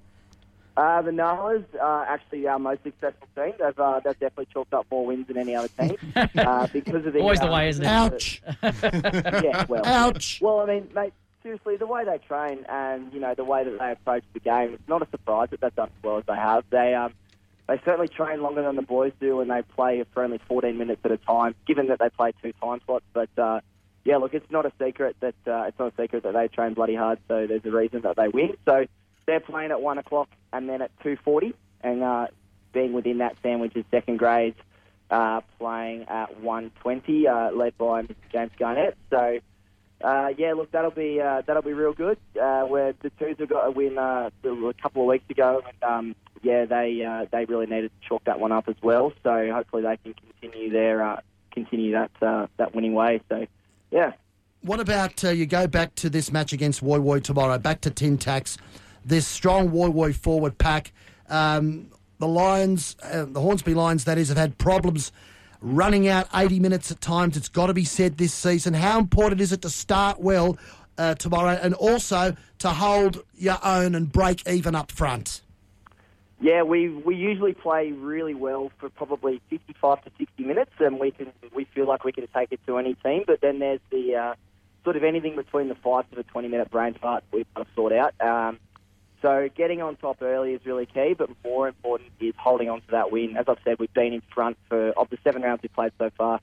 S6: Uh, the Nalas are actually our most successful team. They've, uh, they've definitely chalked up more wins than any other team uh, because of the
S7: Always the
S6: uh,
S7: way, isn't it?
S2: Ouch.
S6: yeah, well,
S2: Ouch.
S6: Well, I mean, mate, seriously, the way they train and you know the way that they approach the game, it's not a surprise that they've done as well as they have. They um, they certainly train longer than the boys do, and they play for only 14 minutes at a time. Given that they play two time slots, but uh, yeah, look, it's not a secret that uh, it's not a secret that they train bloody hard. So there's a reason that they win. So they're playing at one o'clock and then at 2:40, and uh, being within that sandwich is second grades. Uh, playing at 120, uh, led by. James Garnett. So, uh, yeah, look, that'll be uh, that'll be real good. Uh, where the twos have got a win uh, a couple of weeks ago, and um, yeah, they uh, they really needed to chalk that one up as well. So hopefully they can continue their uh, continue that uh, that winning way. So, yeah.
S2: What about uh, you go back to this match against Woy Woy tomorrow, back to Tin Tax, this strong Woy Woy forward pack. Um, the Lions, uh, the Hornsby Lions, that is, have had problems running out 80 minutes at times. It's got to be said this season. How important is it to start well uh, tomorrow and also to hold your own and break even up front?
S6: Yeah, we we usually play really well for probably 55 to 60 minutes, and we can we feel like we can take it to any team. But then there's the uh, sort of anything between the five to the 20 minute brain fart we've got to sort out. Um, so getting on top early is really key, but more important is holding on to that win. As I've said, we've been in front for of the seven rounds we've played so far.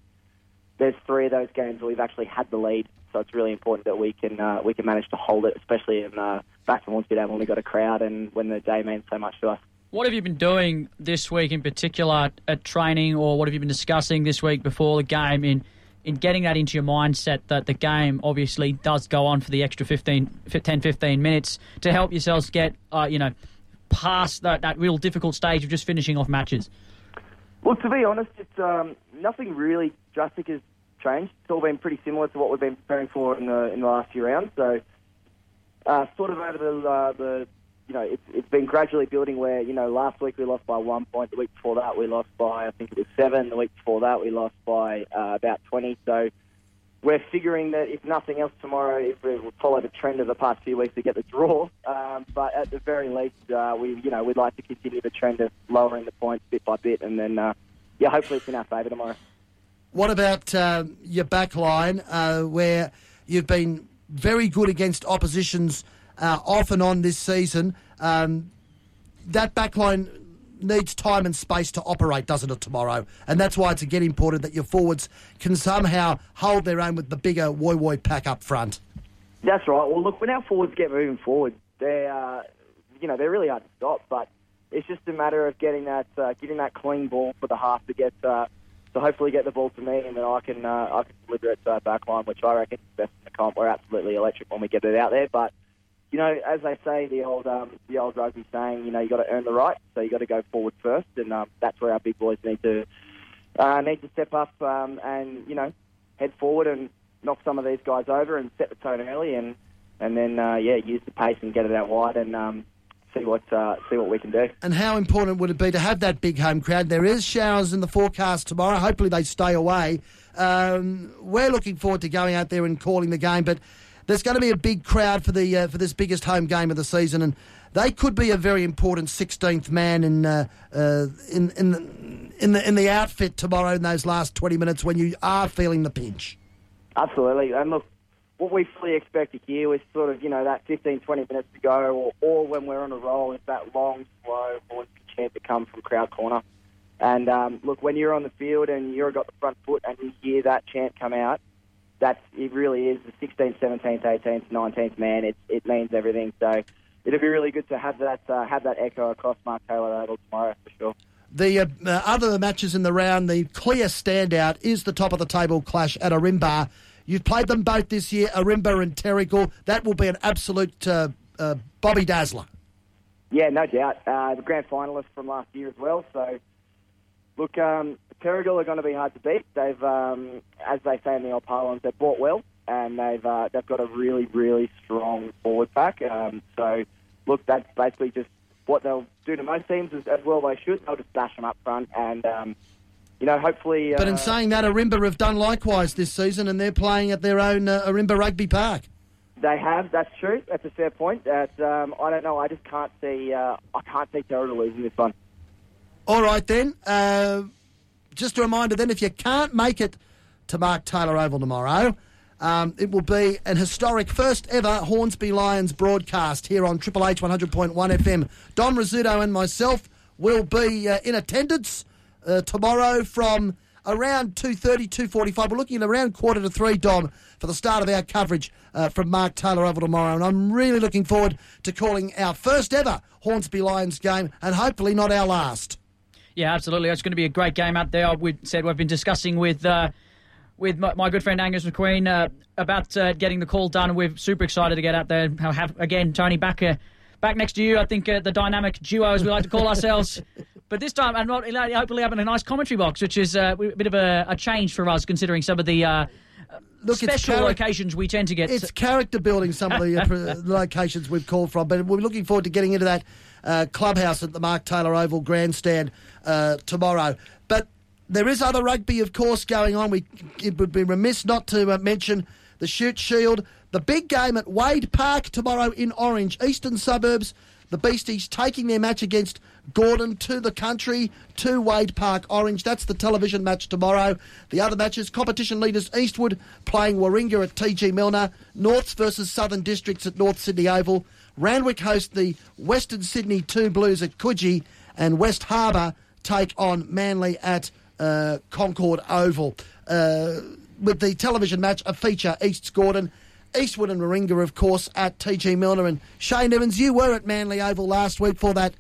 S6: There's three of those games where we've actually had the lead, so it's really important that we can uh, we can manage to hold it, especially in uh, back to Hornsby Day when we've got a crowd and when the day means so much to us.
S7: What have you been doing this week in particular at training, or what have you been discussing this week before the game in in getting that into your mindset that the game obviously does go on for the extra 15, 10, 15 minutes to help yourselves get, uh, you know, past that, that real difficult stage of just finishing off matches?
S6: Well, to be honest, it's um, nothing really drastic has changed. It's all been pretty similar to what we've been preparing for in the in the last few rounds. So, uh, sort of over the uh, the you know, it's it's been gradually building. Where you know, last week we lost by one point. The week before that we lost by I think it was seven. The week before that we lost by uh, about twenty. So. We're figuring that if nothing else tomorrow, if we follow the trend of the past few weeks to get the draw. Um, but at the very least, uh, we you know we'd like to continue the trend of lowering the points bit by bit, and then uh, yeah, hopefully it's in our favour tomorrow.
S2: What about uh, your back line, uh, where you've been very good against oppositions uh, off and on this season? Um, that backline needs time and space to operate, doesn't it, tomorrow? And that's why it's again important that your forwards can somehow hold their own with the bigger Woy Woy pack up front.
S6: That's right. Well, look, when our forwards get moving forward, they're uh, you know they're really hard to stop. But it's just a matter of getting that uh, getting that clean ball for the half to get uh, to hopefully get the ball to me, and then I can uh, I can deliver it to our back line, which I reckon is best in the comp. We're absolutely electric when we get it out there, but. You know, as they say, the old um, the old rugby saying, you know, you got to earn the right, so you got to go forward first, and um, that's where our big boys need to uh, need to step up um, and you know head forward and knock some of these guys over and set the tone early, and and then uh, yeah, use the pace and get it out wide and um, see what uh, see what we can do.
S2: And how important would it be to have that big home crowd? There is showers in the forecast tomorrow. Hopefully they stay away. Um, we're looking forward to going out there and calling the game, but there's going to be a big crowd for the uh, for this biggest home game of the season, and they could be a very important 16th man in uh, uh, in in the, in the in the outfit tomorrow in those last 20 minutes when you are feeling the pinch.
S6: Absolutely, and look, what we fully expect to hear is sort of, you know, that 15, 20 minutes to go, or, or when we're on a roll, is that long, slow, horn chant to come from crowd corner. And um, look, when you're on the field and you've got the front foot and you hear that chant come out, that's it really is the 16th, 17th, 18th, 19th man. It, it means everything. So it'll be really good to have that uh, have that echo across Mark Taylor Oval tomorrow for sure.
S2: The uh, uh, other matches in the round, the clear standout is the top of the table clash at Ourimbah. You've played them both this year, Ourimbah and Terrigal. That will be an absolute uh, uh, Bobby Dazzler.
S6: Yeah, no doubt. Uh, the grand finalists from last year as well. So, look, um, Terrigal are going to be hard to beat. They've, um, as they say in the old parlance, they've bought well, and they've uh, they've got a really, really strong forward pack. Um, so, look, that's basically just what they'll do to most teams as, as well. They should. They'll just bash them up front, and um, you know, hopefully.
S2: But in
S6: uh,
S2: saying that, Ourimbah have done likewise this season, and they're playing at their own uh, Ourimbah Rugby Park.
S6: They have. That's true. That's a fair point. That um, I don't know. I just can't see. Uh, I can't see Terrigal losing this one.
S2: All right, then. Just a reminder then, if you can't make it to Mark Taylor Oval tomorrow, um, it will be an historic first ever Hornsby Lions broadcast here on Triple H 100.1 FM. Don Rizzuto and myself will be uh, in attendance uh, tomorrow from around 2.30, 2.45. We're looking at around quarter to three, Dom, for the start of our coverage uh, from Mark Taylor Oval tomorrow. And I'm really looking forward to calling our first ever Hornsby Lions game and hopefully not our last.
S7: Yeah, absolutely. It's going to be a great game out there. We said we've been discussing with uh, with my, my, good friend Angus McQueen uh, about uh, getting the call done. We're super excited to get out there. Have, have again Tony back uh, back next to you. I think uh, the dynamic duo, as we like to call ourselves. but this time, and hopefully having a nice commentary box, which is uh, a bit of a, a, change for us considering some of the. Look, special char- locations we tend to get.
S2: It's character building some of the locations we've called from, but we're looking forward to getting into that uh, clubhouse at the Mark Taylor Oval grandstand uh, tomorrow. But there is other rugby, of course, going on. We it would be remiss not to uh, mention the Shute Shield, the big game at Wade Park tomorrow in Orange, eastern suburbs. The Beasties taking their match against Gordon to the country to Wade Park Orange. That's the television match tomorrow. The other matches competition leaders Eastwood playing Warringah at TG Milner, Norths versus Southern Districts at North Sydney Oval. Randwick host the Western Sydney Two Blues at Coogee, and West Harbour take on Manly at uh, Concord Oval. Uh, with the television match, a feature East Gordon. Eastwood and Warringah, of course, at TG Milner. And Shane Evans, you were at Manly Oval last week for that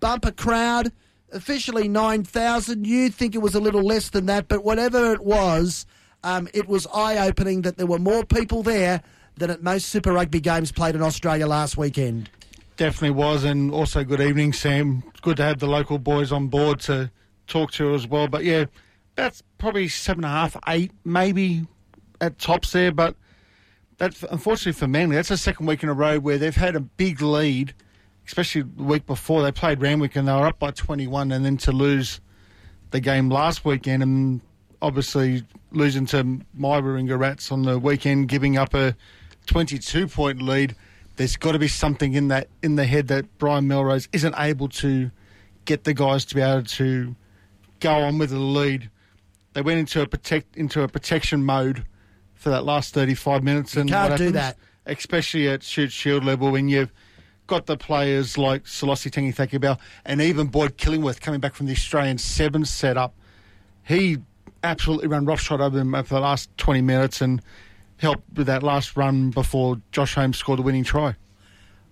S2: bumper crowd. Officially 9,000. You think it was a little less than that, but whatever it was, um, it was eye opening that there were more people there than at most Super Rugby games played in Australia last weekend.
S8: Definitely was, and also good evening, Sam. Good to have the local boys on board to talk to as well. But yeah, that's probably seven and a half, eight, maybe at tops there. But that's unfortunately for Manly, that's the second week in a row where they've had a big lead, especially the week before they played Randwick and they were up by 21, and then to lose the game last weekend and obviously losing to my Warringah Rats on the weekend, giving up a 22 point lead. There's got to be something in that in the head that Brian Melrose isn't able to get the guys to be able to go on with the lead. They went into a protect into a protection mode for that last 35 minutes, and
S2: you can't
S8: happens,
S2: do that,
S8: especially at Shute Shield level when you've got the players like Solossi Tangi and even Boyd Killingworth coming back from the Australian Seven setup. He absolutely ran roughshod over them for the last 20 minutes and helped with that last run before Josh Holmes scored the winning try.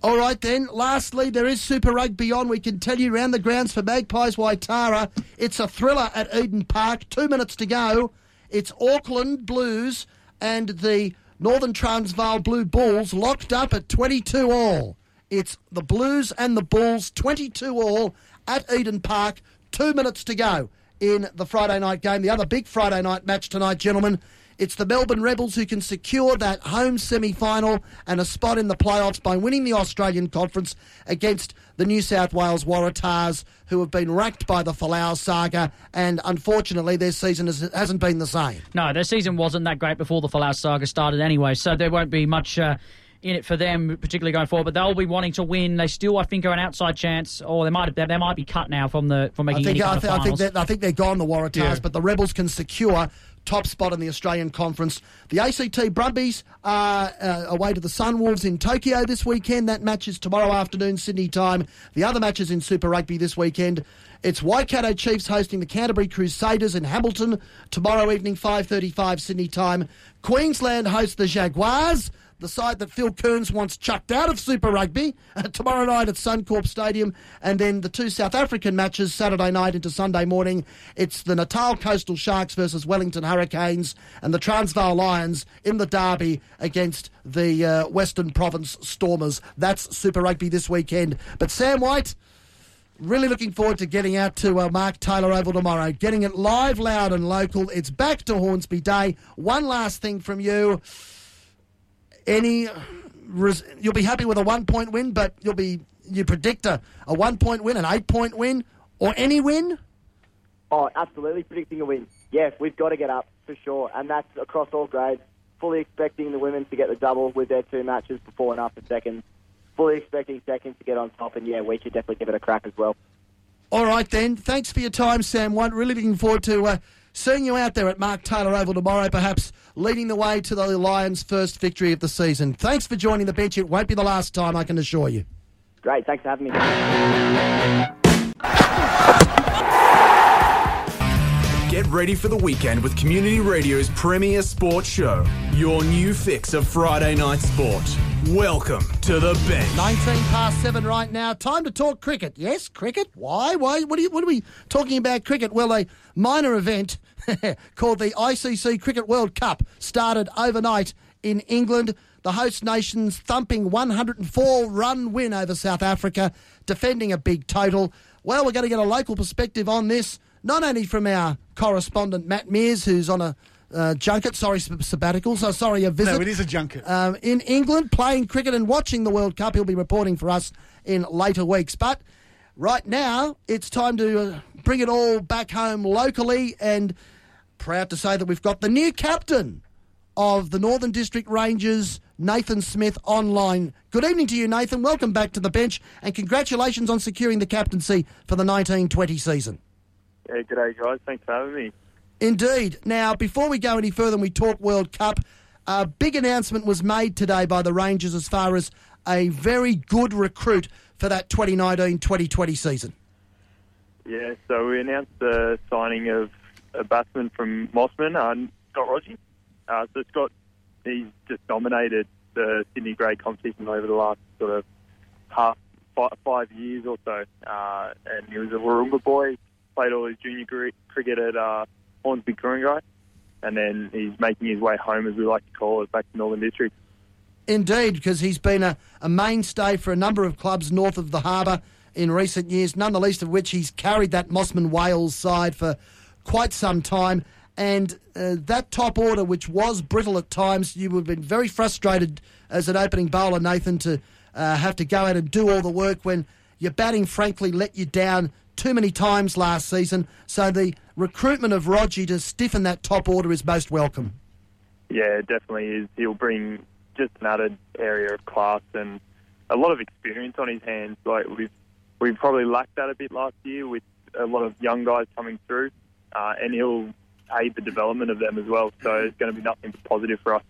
S2: All right, then. Lastly, there is Super Rugby on. We can tell you around the grounds for Magpies Waitara. It's a thriller at Eden Park. Two minutes to go. It's Auckland Blues and the Northern Transvaal Blue Bulls locked up at 22 all. It's the Blues and the Bulls, 22 all at Eden Park. Two minutes to go in the Friday night game. The other big Friday night match tonight, gentlemen, it's the Melbourne Rebels who can secure that home semi final and a spot in the playoffs by winning the Australian Conference against the New South Wales Waratahs, who have been racked by the Folau saga, and unfortunately their season has, hasn't been the same.
S7: No, their season wasn't that great before the Folau saga started anyway, so there won't be much. Uh, in it for them, particularly going forward. But they'll be wanting to win. They still, I think, are an outside chance, or they might they, they might be cut now from the from
S2: I
S7: making
S2: think
S7: any
S2: I, th-
S7: of
S2: I think
S7: finals.
S2: that, I think they're gone the Waratahs,
S8: Yeah.
S2: but the Rebels can secure top spot in the Australian Conference. The ACT Brumbies are uh, away to the Sunwolves in Tokyo this weekend. That match is tomorrow afternoon Sydney time. The other matches in Super Rugby this weekend. It's Waikato Chiefs hosting the Canterbury Crusaders in Hamilton tomorrow evening 5:35 Sydney time. Queensland hosts the Jaguars the side that Phil Kearns wants chucked out of Super Rugby uh, tomorrow night at Suncorp Stadium, and then the two South African matches Saturday night into Sunday morning. It's the Natal Coastal Sharks versus Wellington Hurricanes, and the Transvaal Lions in the derby against the uh, Western Province Stormers. That's Super Rugby this weekend. But Sam White. Really looking forward to getting out to uh, Mark Taylor Oval tomorrow, getting it live, loud, and local. It's back to Hornsby Day. One last thing from you any res- you'll be happy with a one point win, but you'll be you predict a, a one point win, an eight point win, or any win.
S6: Oh, absolutely predicting a win. Yeah, we've got to get up for sure, and that's across all grades. Fully expecting the women to get the double with their two matches before and after seconds. Fully expecting seconds to get on top, and yeah, we should definitely give it a crack as well.
S2: All right then. Thanks for your time, Sam White. Really looking forward to uh, seeing you out there at Mark Taylor Oval tomorrow, perhaps leading the way to the Lions' first victory of the season. Thanks for joining the bench. It won't be the last time, I can assure you.
S6: Great, thanks for having me.
S1: Get ready for the weekend with Community Radio's premier sports show, your new fix of Friday night sport. Welcome to the bench.
S2: 19 past seven right now. Time to talk cricket. Yes, cricket. Why? Why? What are, you, what are we talking about cricket? Well, a minor event called the ICC Cricket World Cup started overnight in England. The host nation's thumping 104 run win over South Africa, defending a big total. Well, we're going to get a local perspective on this, not only from our correspondent Matt Mears, who's on a uh, junket, sorry, sabbatical, so sorry, a visit
S8: No, it is a junket.
S2: um, in England playing cricket and watching the World Cup. He'll be reporting for us in later weeks. But right now, it's time to uh, bring it all back home locally and proud to say that we've got the new captain of the Northern District Rangers, Nathan Smith, online. Good evening to you, Nathan. Welcome back to the bench and congratulations on securing the captaincy for the 1920 season.
S9: Yeah, g'day guys. Thanks for having me.
S2: Indeed. Now, before we go any further and we talk World Cup, a big announcement was made today by the Rangers as far as a very good recruit for that 2019-2020 season.
S9: Yeah, so we announced the signing of a batsman from Mosman, uh, Scott Rodgers. Uh, so Scott, he's just dominated the Sydney Grey competition over the last sort of half five, five years or so. Uh, and he was a Warumba boy, played all his junior cri- cricket at uh, Hornsby Kuring-gai, and then he's making his way home, as we like to call it, back to Northern District.
S2: Indeed, because he's been a, a mainstay for a number of clubs north of the harbour in recent years, none the least of which he's carried that Mosman Whales side for quite some time. And uh, that top order, which was brittle at times, you would have been very frustrated as an opening bowler, Nathan, to uh, have to go out and do all the work when your batting, frankly, let you down too many times last season. So the recruitment of Rogie to stiffen that top order is most welcome.
S9: Yeah, it definitely is. He'll bring just an added area of class and a lot of experience on his hands. Like we've we probably lacked that a bit last year with a lot of young guys coming through, uh, and he'll aid the development of them as well. So it's going to be nothing but positive for us.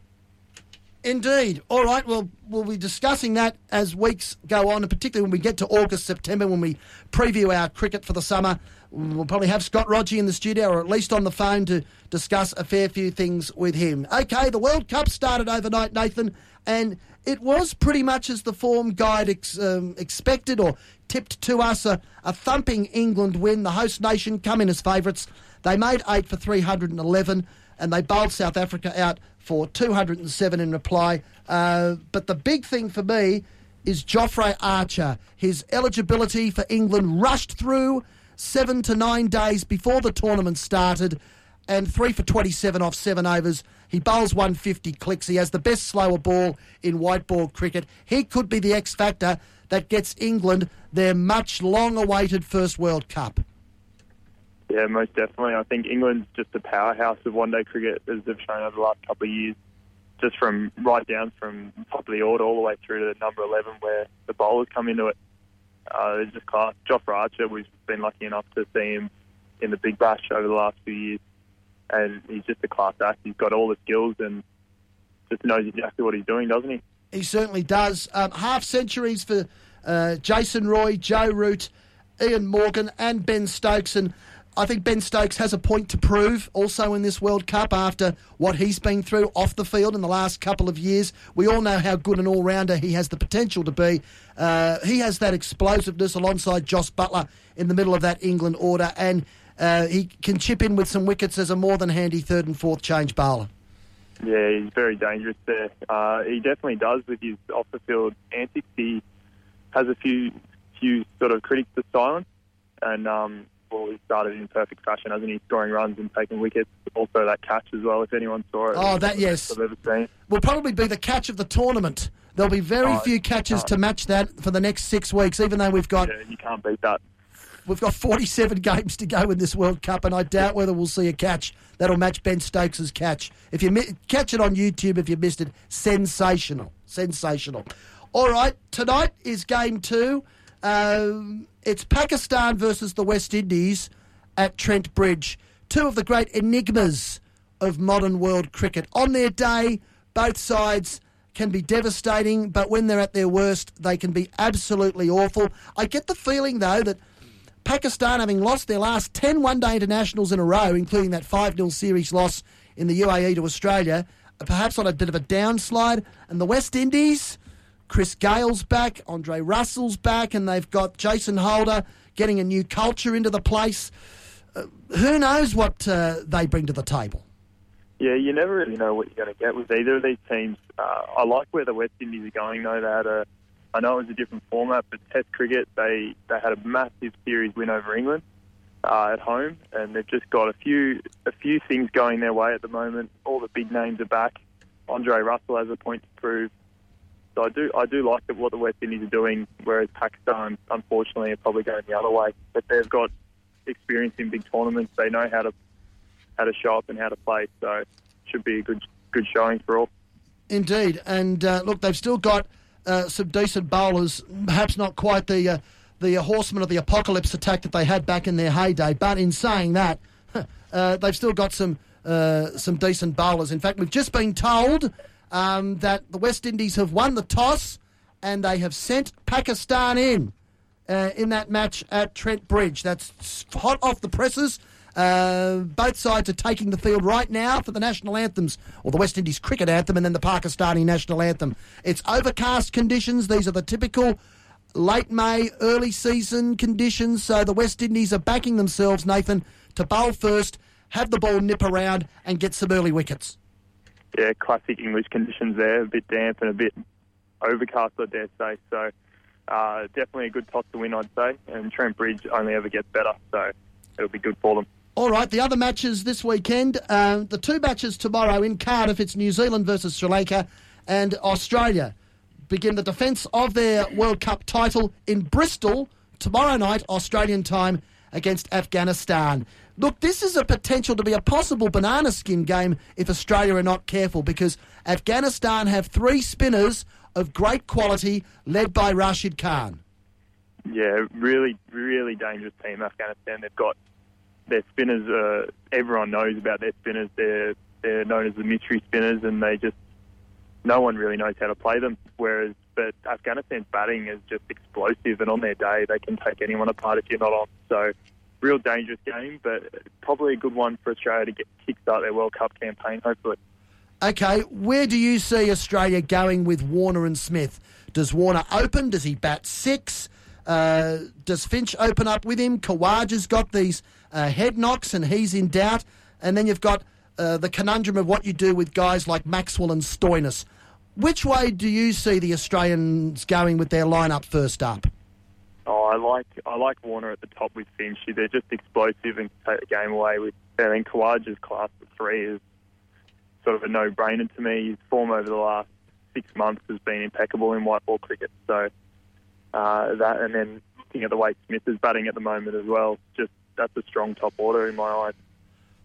S2: Indeed. All right. Well, we'll be discussing that as weeks go on, and particularly when we get to August, September, when we preview our cricket for the summer. We'll probably have Scott Rodgie in the studio, or at least on the phone, to discuss a fair few things with him. Okay, the World Cup started overnight, Nathan, and it was pretty much as the form guide ex, um, expected or tipped to us a, a thumping England win. The host nation come in as favourites. They made eight for 311 and they bowled South Africa out for 207 in reply. Uh, but the big thing for me is Jofra Archer. His eligibility for England rushed through seven to nine days before the tournament started, and three for 27 off seven overs. He bowls 150 clicks. He has the best slower ball in white ball cricket. He could be the X factor that gets England their much long awaited first World Cup.
S9: Yeah, most definitely. I think England's just a powerhouse of one-day cricket, as they've shown over the last couple of years. just from right down from top of the order all the way through to number 11 where the bowlers come into it. Uh, it's just class. Jofra Archer, we've been lucky enough to see him in the Big Bash over the last few years, and he's just a class act. He's got all the skills and just knows exactly what he's doing, doesn't he?
S2: He certainly does. Um, half centuries for uh, Jason Roy, Joe Root, Eoin Morgan, and Ben Stokes. And I think Ben Stokes has a point to prove also in this World Cup after what he's been through off the field in the last couple of years. We all know how good an all rounder he has the potential to be. Uh, he has that explosiveness alongside Jos Buttler in the middle of that England order, and uh, he can chip in with some wickets as a more than handy third and fourth change bowler.
S9: Yeah, he's very dangerous there. Uh, he definitely does with his off the field antics. He has a few few sort of critics to silence, and um, well, he started in perfect fashion, hasn't he? Scoring runs and taking wickets. Also that catch as well. If anyone saw it,
S2: Oh, that yes,
S9: I've ever seen.
S2: will probably be the catch of the tournament. There'll be very
S9: Oh,
S2: few catches to match that for the next six weeks, even though we've got
S9: Yeah, you can't beat that.
S2: we've got 47 games to go in this World Cup, and I doubt whether we'll see a catch that'll match Ben Stokes' catch. If you mi- catch it on YouTube, if you missed it, sensational, sensational. All right, tonight is game two. Um, it's Pakistan versus the West Indies at Trent Bridge. Two of the great enigmas of modern world cricket. On their day, both sides can be devastating, but when they're at their worst, they can be absolutely awful. I get the feeling, though, that Pakistan, having lost their last 10 one day internationals in a row, including that 5 0 series loss in the UAE to Australia, perhaps on a bit of a downslide. And the West Indies, Chris Gayle's back, Andre Russell's back, and they've got Jason Holder getting a new culture into the place. Uh, who knows what uh, they bring to the table?
S9: Yeah, you never really know what you're going to get with either of these teams. Uh, I like where the West Indies are going, though. They had a, I know it was a different format, but Test cricket, they they had a massive series win over England uh, at home, and they've just got a few a few things going their way at the moment. All the big names are back. Andre Russell has a point to prove. So I do I do like what the West Indies are doing, whereas Pakistan, unfortunately, are probably going the other way. But they've got experience in big tournaments. They know how to how to show up and how to play. So it should be a good good showing for all.
S2: Indeed, and uh, look, they've still got uh, some decent bowlers. Perhaps not quite the uh, the horsemen of the apocalypse attack that they had back in their heyday. But in saying that, uh, they've still got some uh, some decent bowlers. In fact, we've just been told um, that the West Indies have won the toss and they have sent Pakistan in uh, in that match at Trent Bridge. That's hot off the presses. Uh, both sides are taking the field right now for the national anthems, or the West Indies cricket anthem, and then the Pakistani national anthem. It's overcast conditions. These are the typical late May, early season conditions. So the West Indies are backing themselves, Nathan, to bowl first, have the ball nip around, and get some early wickets.
S9: Yeah, classic English conditions there, a bit damp and a bit overcast, I dare say. So uh, definitely a good toss to win, I'd say. And Trent Bridge only ever gets better, so it'll be good for them.
S2: All right, the other matches this weekend, uh, the two matches tomorrow in Cardiff, it's New Zealand versus Sri Lanka and Australia. Begin the defence of their World Cup title in Bristol tomorrow night, Australian time, against Afghanistan. Look, this is a potential to be a possible banana skin game if Australia are not careful because Afghanistan have three spinners of great quality led by Rashid Khan.
S9: Yeah, really, really dangerous team, Afghanistan. They've got their spinners. Uh, everyone knows about their spinners. They're they're known as the mystery spinners, and they just no one really knows how to play them. Whereas, but Afghanistan's batting is just explosive, and on their day, they can take anyone apart if you're not on. So, real dangerous game, but probably a good one for Australia to get kickstart their World Cup campaign. Hopefully.
S2: Okay, where do you see Australia going with Warner and Smith? Does Warner open? Does he bat six? Uh, does Finch open up with him? Khawaja's got these uh, head knocks and he's in doubt. And then you've got uh, the conundrum of what you do with guys like Maxwell and Stoinis. Which way do you see the Australians going with their lineup first up?
S9: Oh, I like I like Warner at the top with Finch. They're just explosive and take the game away with. I mean, Khawaja's class of three is sort of a no-brainer to me. His form over the last six months has been impeccable in white ball cricket. So uh, that, and then looking at the way Smith is batting at the moment as well, just that's a strong top order in my eyes.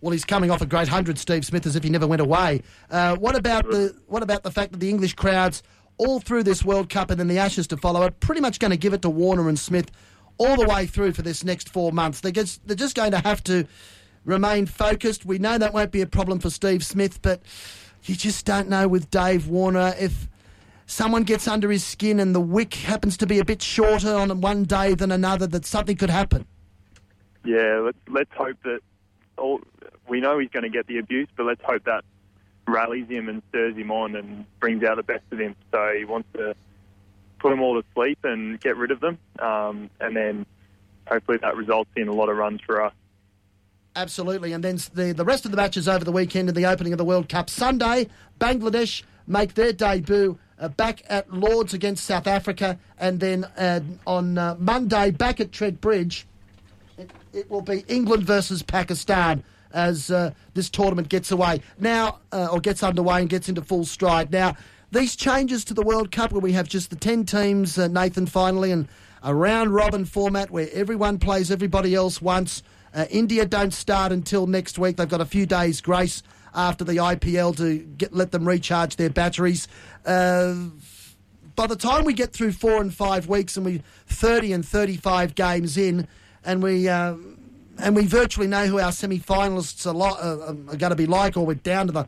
S2: Well, he's coming off a great hundred, Steve Smith, as if he never went away. Uh, what about the what about the fact that the English crowds all through this World Cup and then the Ashes to follow are pretty much going to give it to Warner and Smith all the way through for this next four months? They're just, they're just going to have to remain focused. We know that won't be a problem for Steve Smith, but you just don't know with Dave Warner if someone gets under his skin and the wick happens to be a bit shorter on one day than another, that something could happen.
S9: Yeah, let's let's hope that all we know he's going to get the abuse, but let's hope that rallies him and stirs him on and brings out the best of him. So he wants to put them all to sleep and get rid of them, um, and then hopefully that results in a lot of runs for us.
S2: Absolutely. And then the, the rest of the matches over the weekend in the opening of the World Cup. Sunday, Bangladesh make their debut uh, back at Lords against South Africa. And then uh, on uh, Monday, back at Trent Bridge, it, it, will be England versus Pakistan as uh, this tournament gets away now, uh, or gets underway and gets into full stride. Now, these changes to the World Cup, where we have just the 10 teams, uh, Nathan, finally, and a round robin format where everyone plays everybody else once. Uh, India don't start until next week. They've got a few days' grace after the IPL to get let them recharge their batteries. Uh, by the time we get through four and five weeks, and we thirty and thirty-five games in, and we uh, and we virtually know who our semi-finalists are, uh, are going to be like, or we're down to the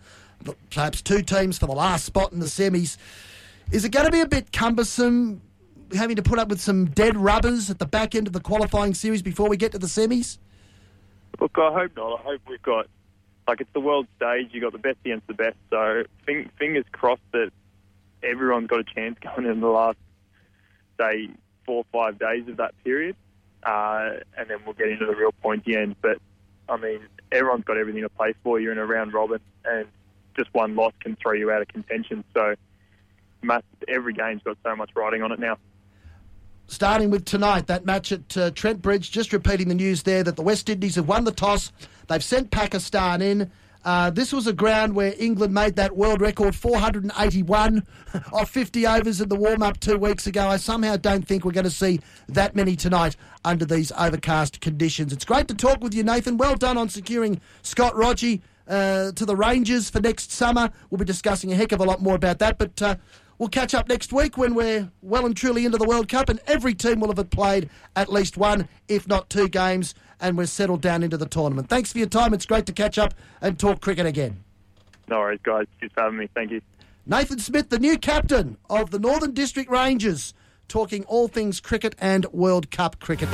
S2: perhaps two teams for the last spot in the semis. Is it going to be a bit cumbersome having to put up with some dead rubbers at the back end of the qualifying series before we get to the semis?
S9: Look, I hope not. I hope we've got, like, it's the world stage. You've got the best against the best. So fing- fingers crossed that everyone's got a chance going in the last, say, four or five days of that period. Uh, and then we'll get into the real pointy end. But, I mean, everyone's got everything to play for. You're in a round robin, and just one loss can throw you out of contention. So every game's got so much riding on it now
S2: starting with tonight, that match at uh, Trent Bridge. Just repeating the news there that the West Indies have won the toss. They've sent Pakistan in. Uh, this was a ground where England made that world record 481 off 50 overs in the warm up two weeks ago. I somehow don't think we're going to see that many tonight under these overcast conditions. It's great to talk with you, Nathan. Well done on securing Scott Rogie uh, to the Rangers for next summer. We'll be discussing a heck of a lot more about that. But uh, We'll catch up next week when we're well and truly into the World Cup, and every team will have played at least one, if not two games, and we're settled down into the tournament. Thanks for your time. It's great to catch up and talk cricket again.
S9: No worries, guys. Just for having me. Thank you.
S2: Nathan Smith, the new captain of the Northern District Rangers, talking all things cricket and World Cup cricket.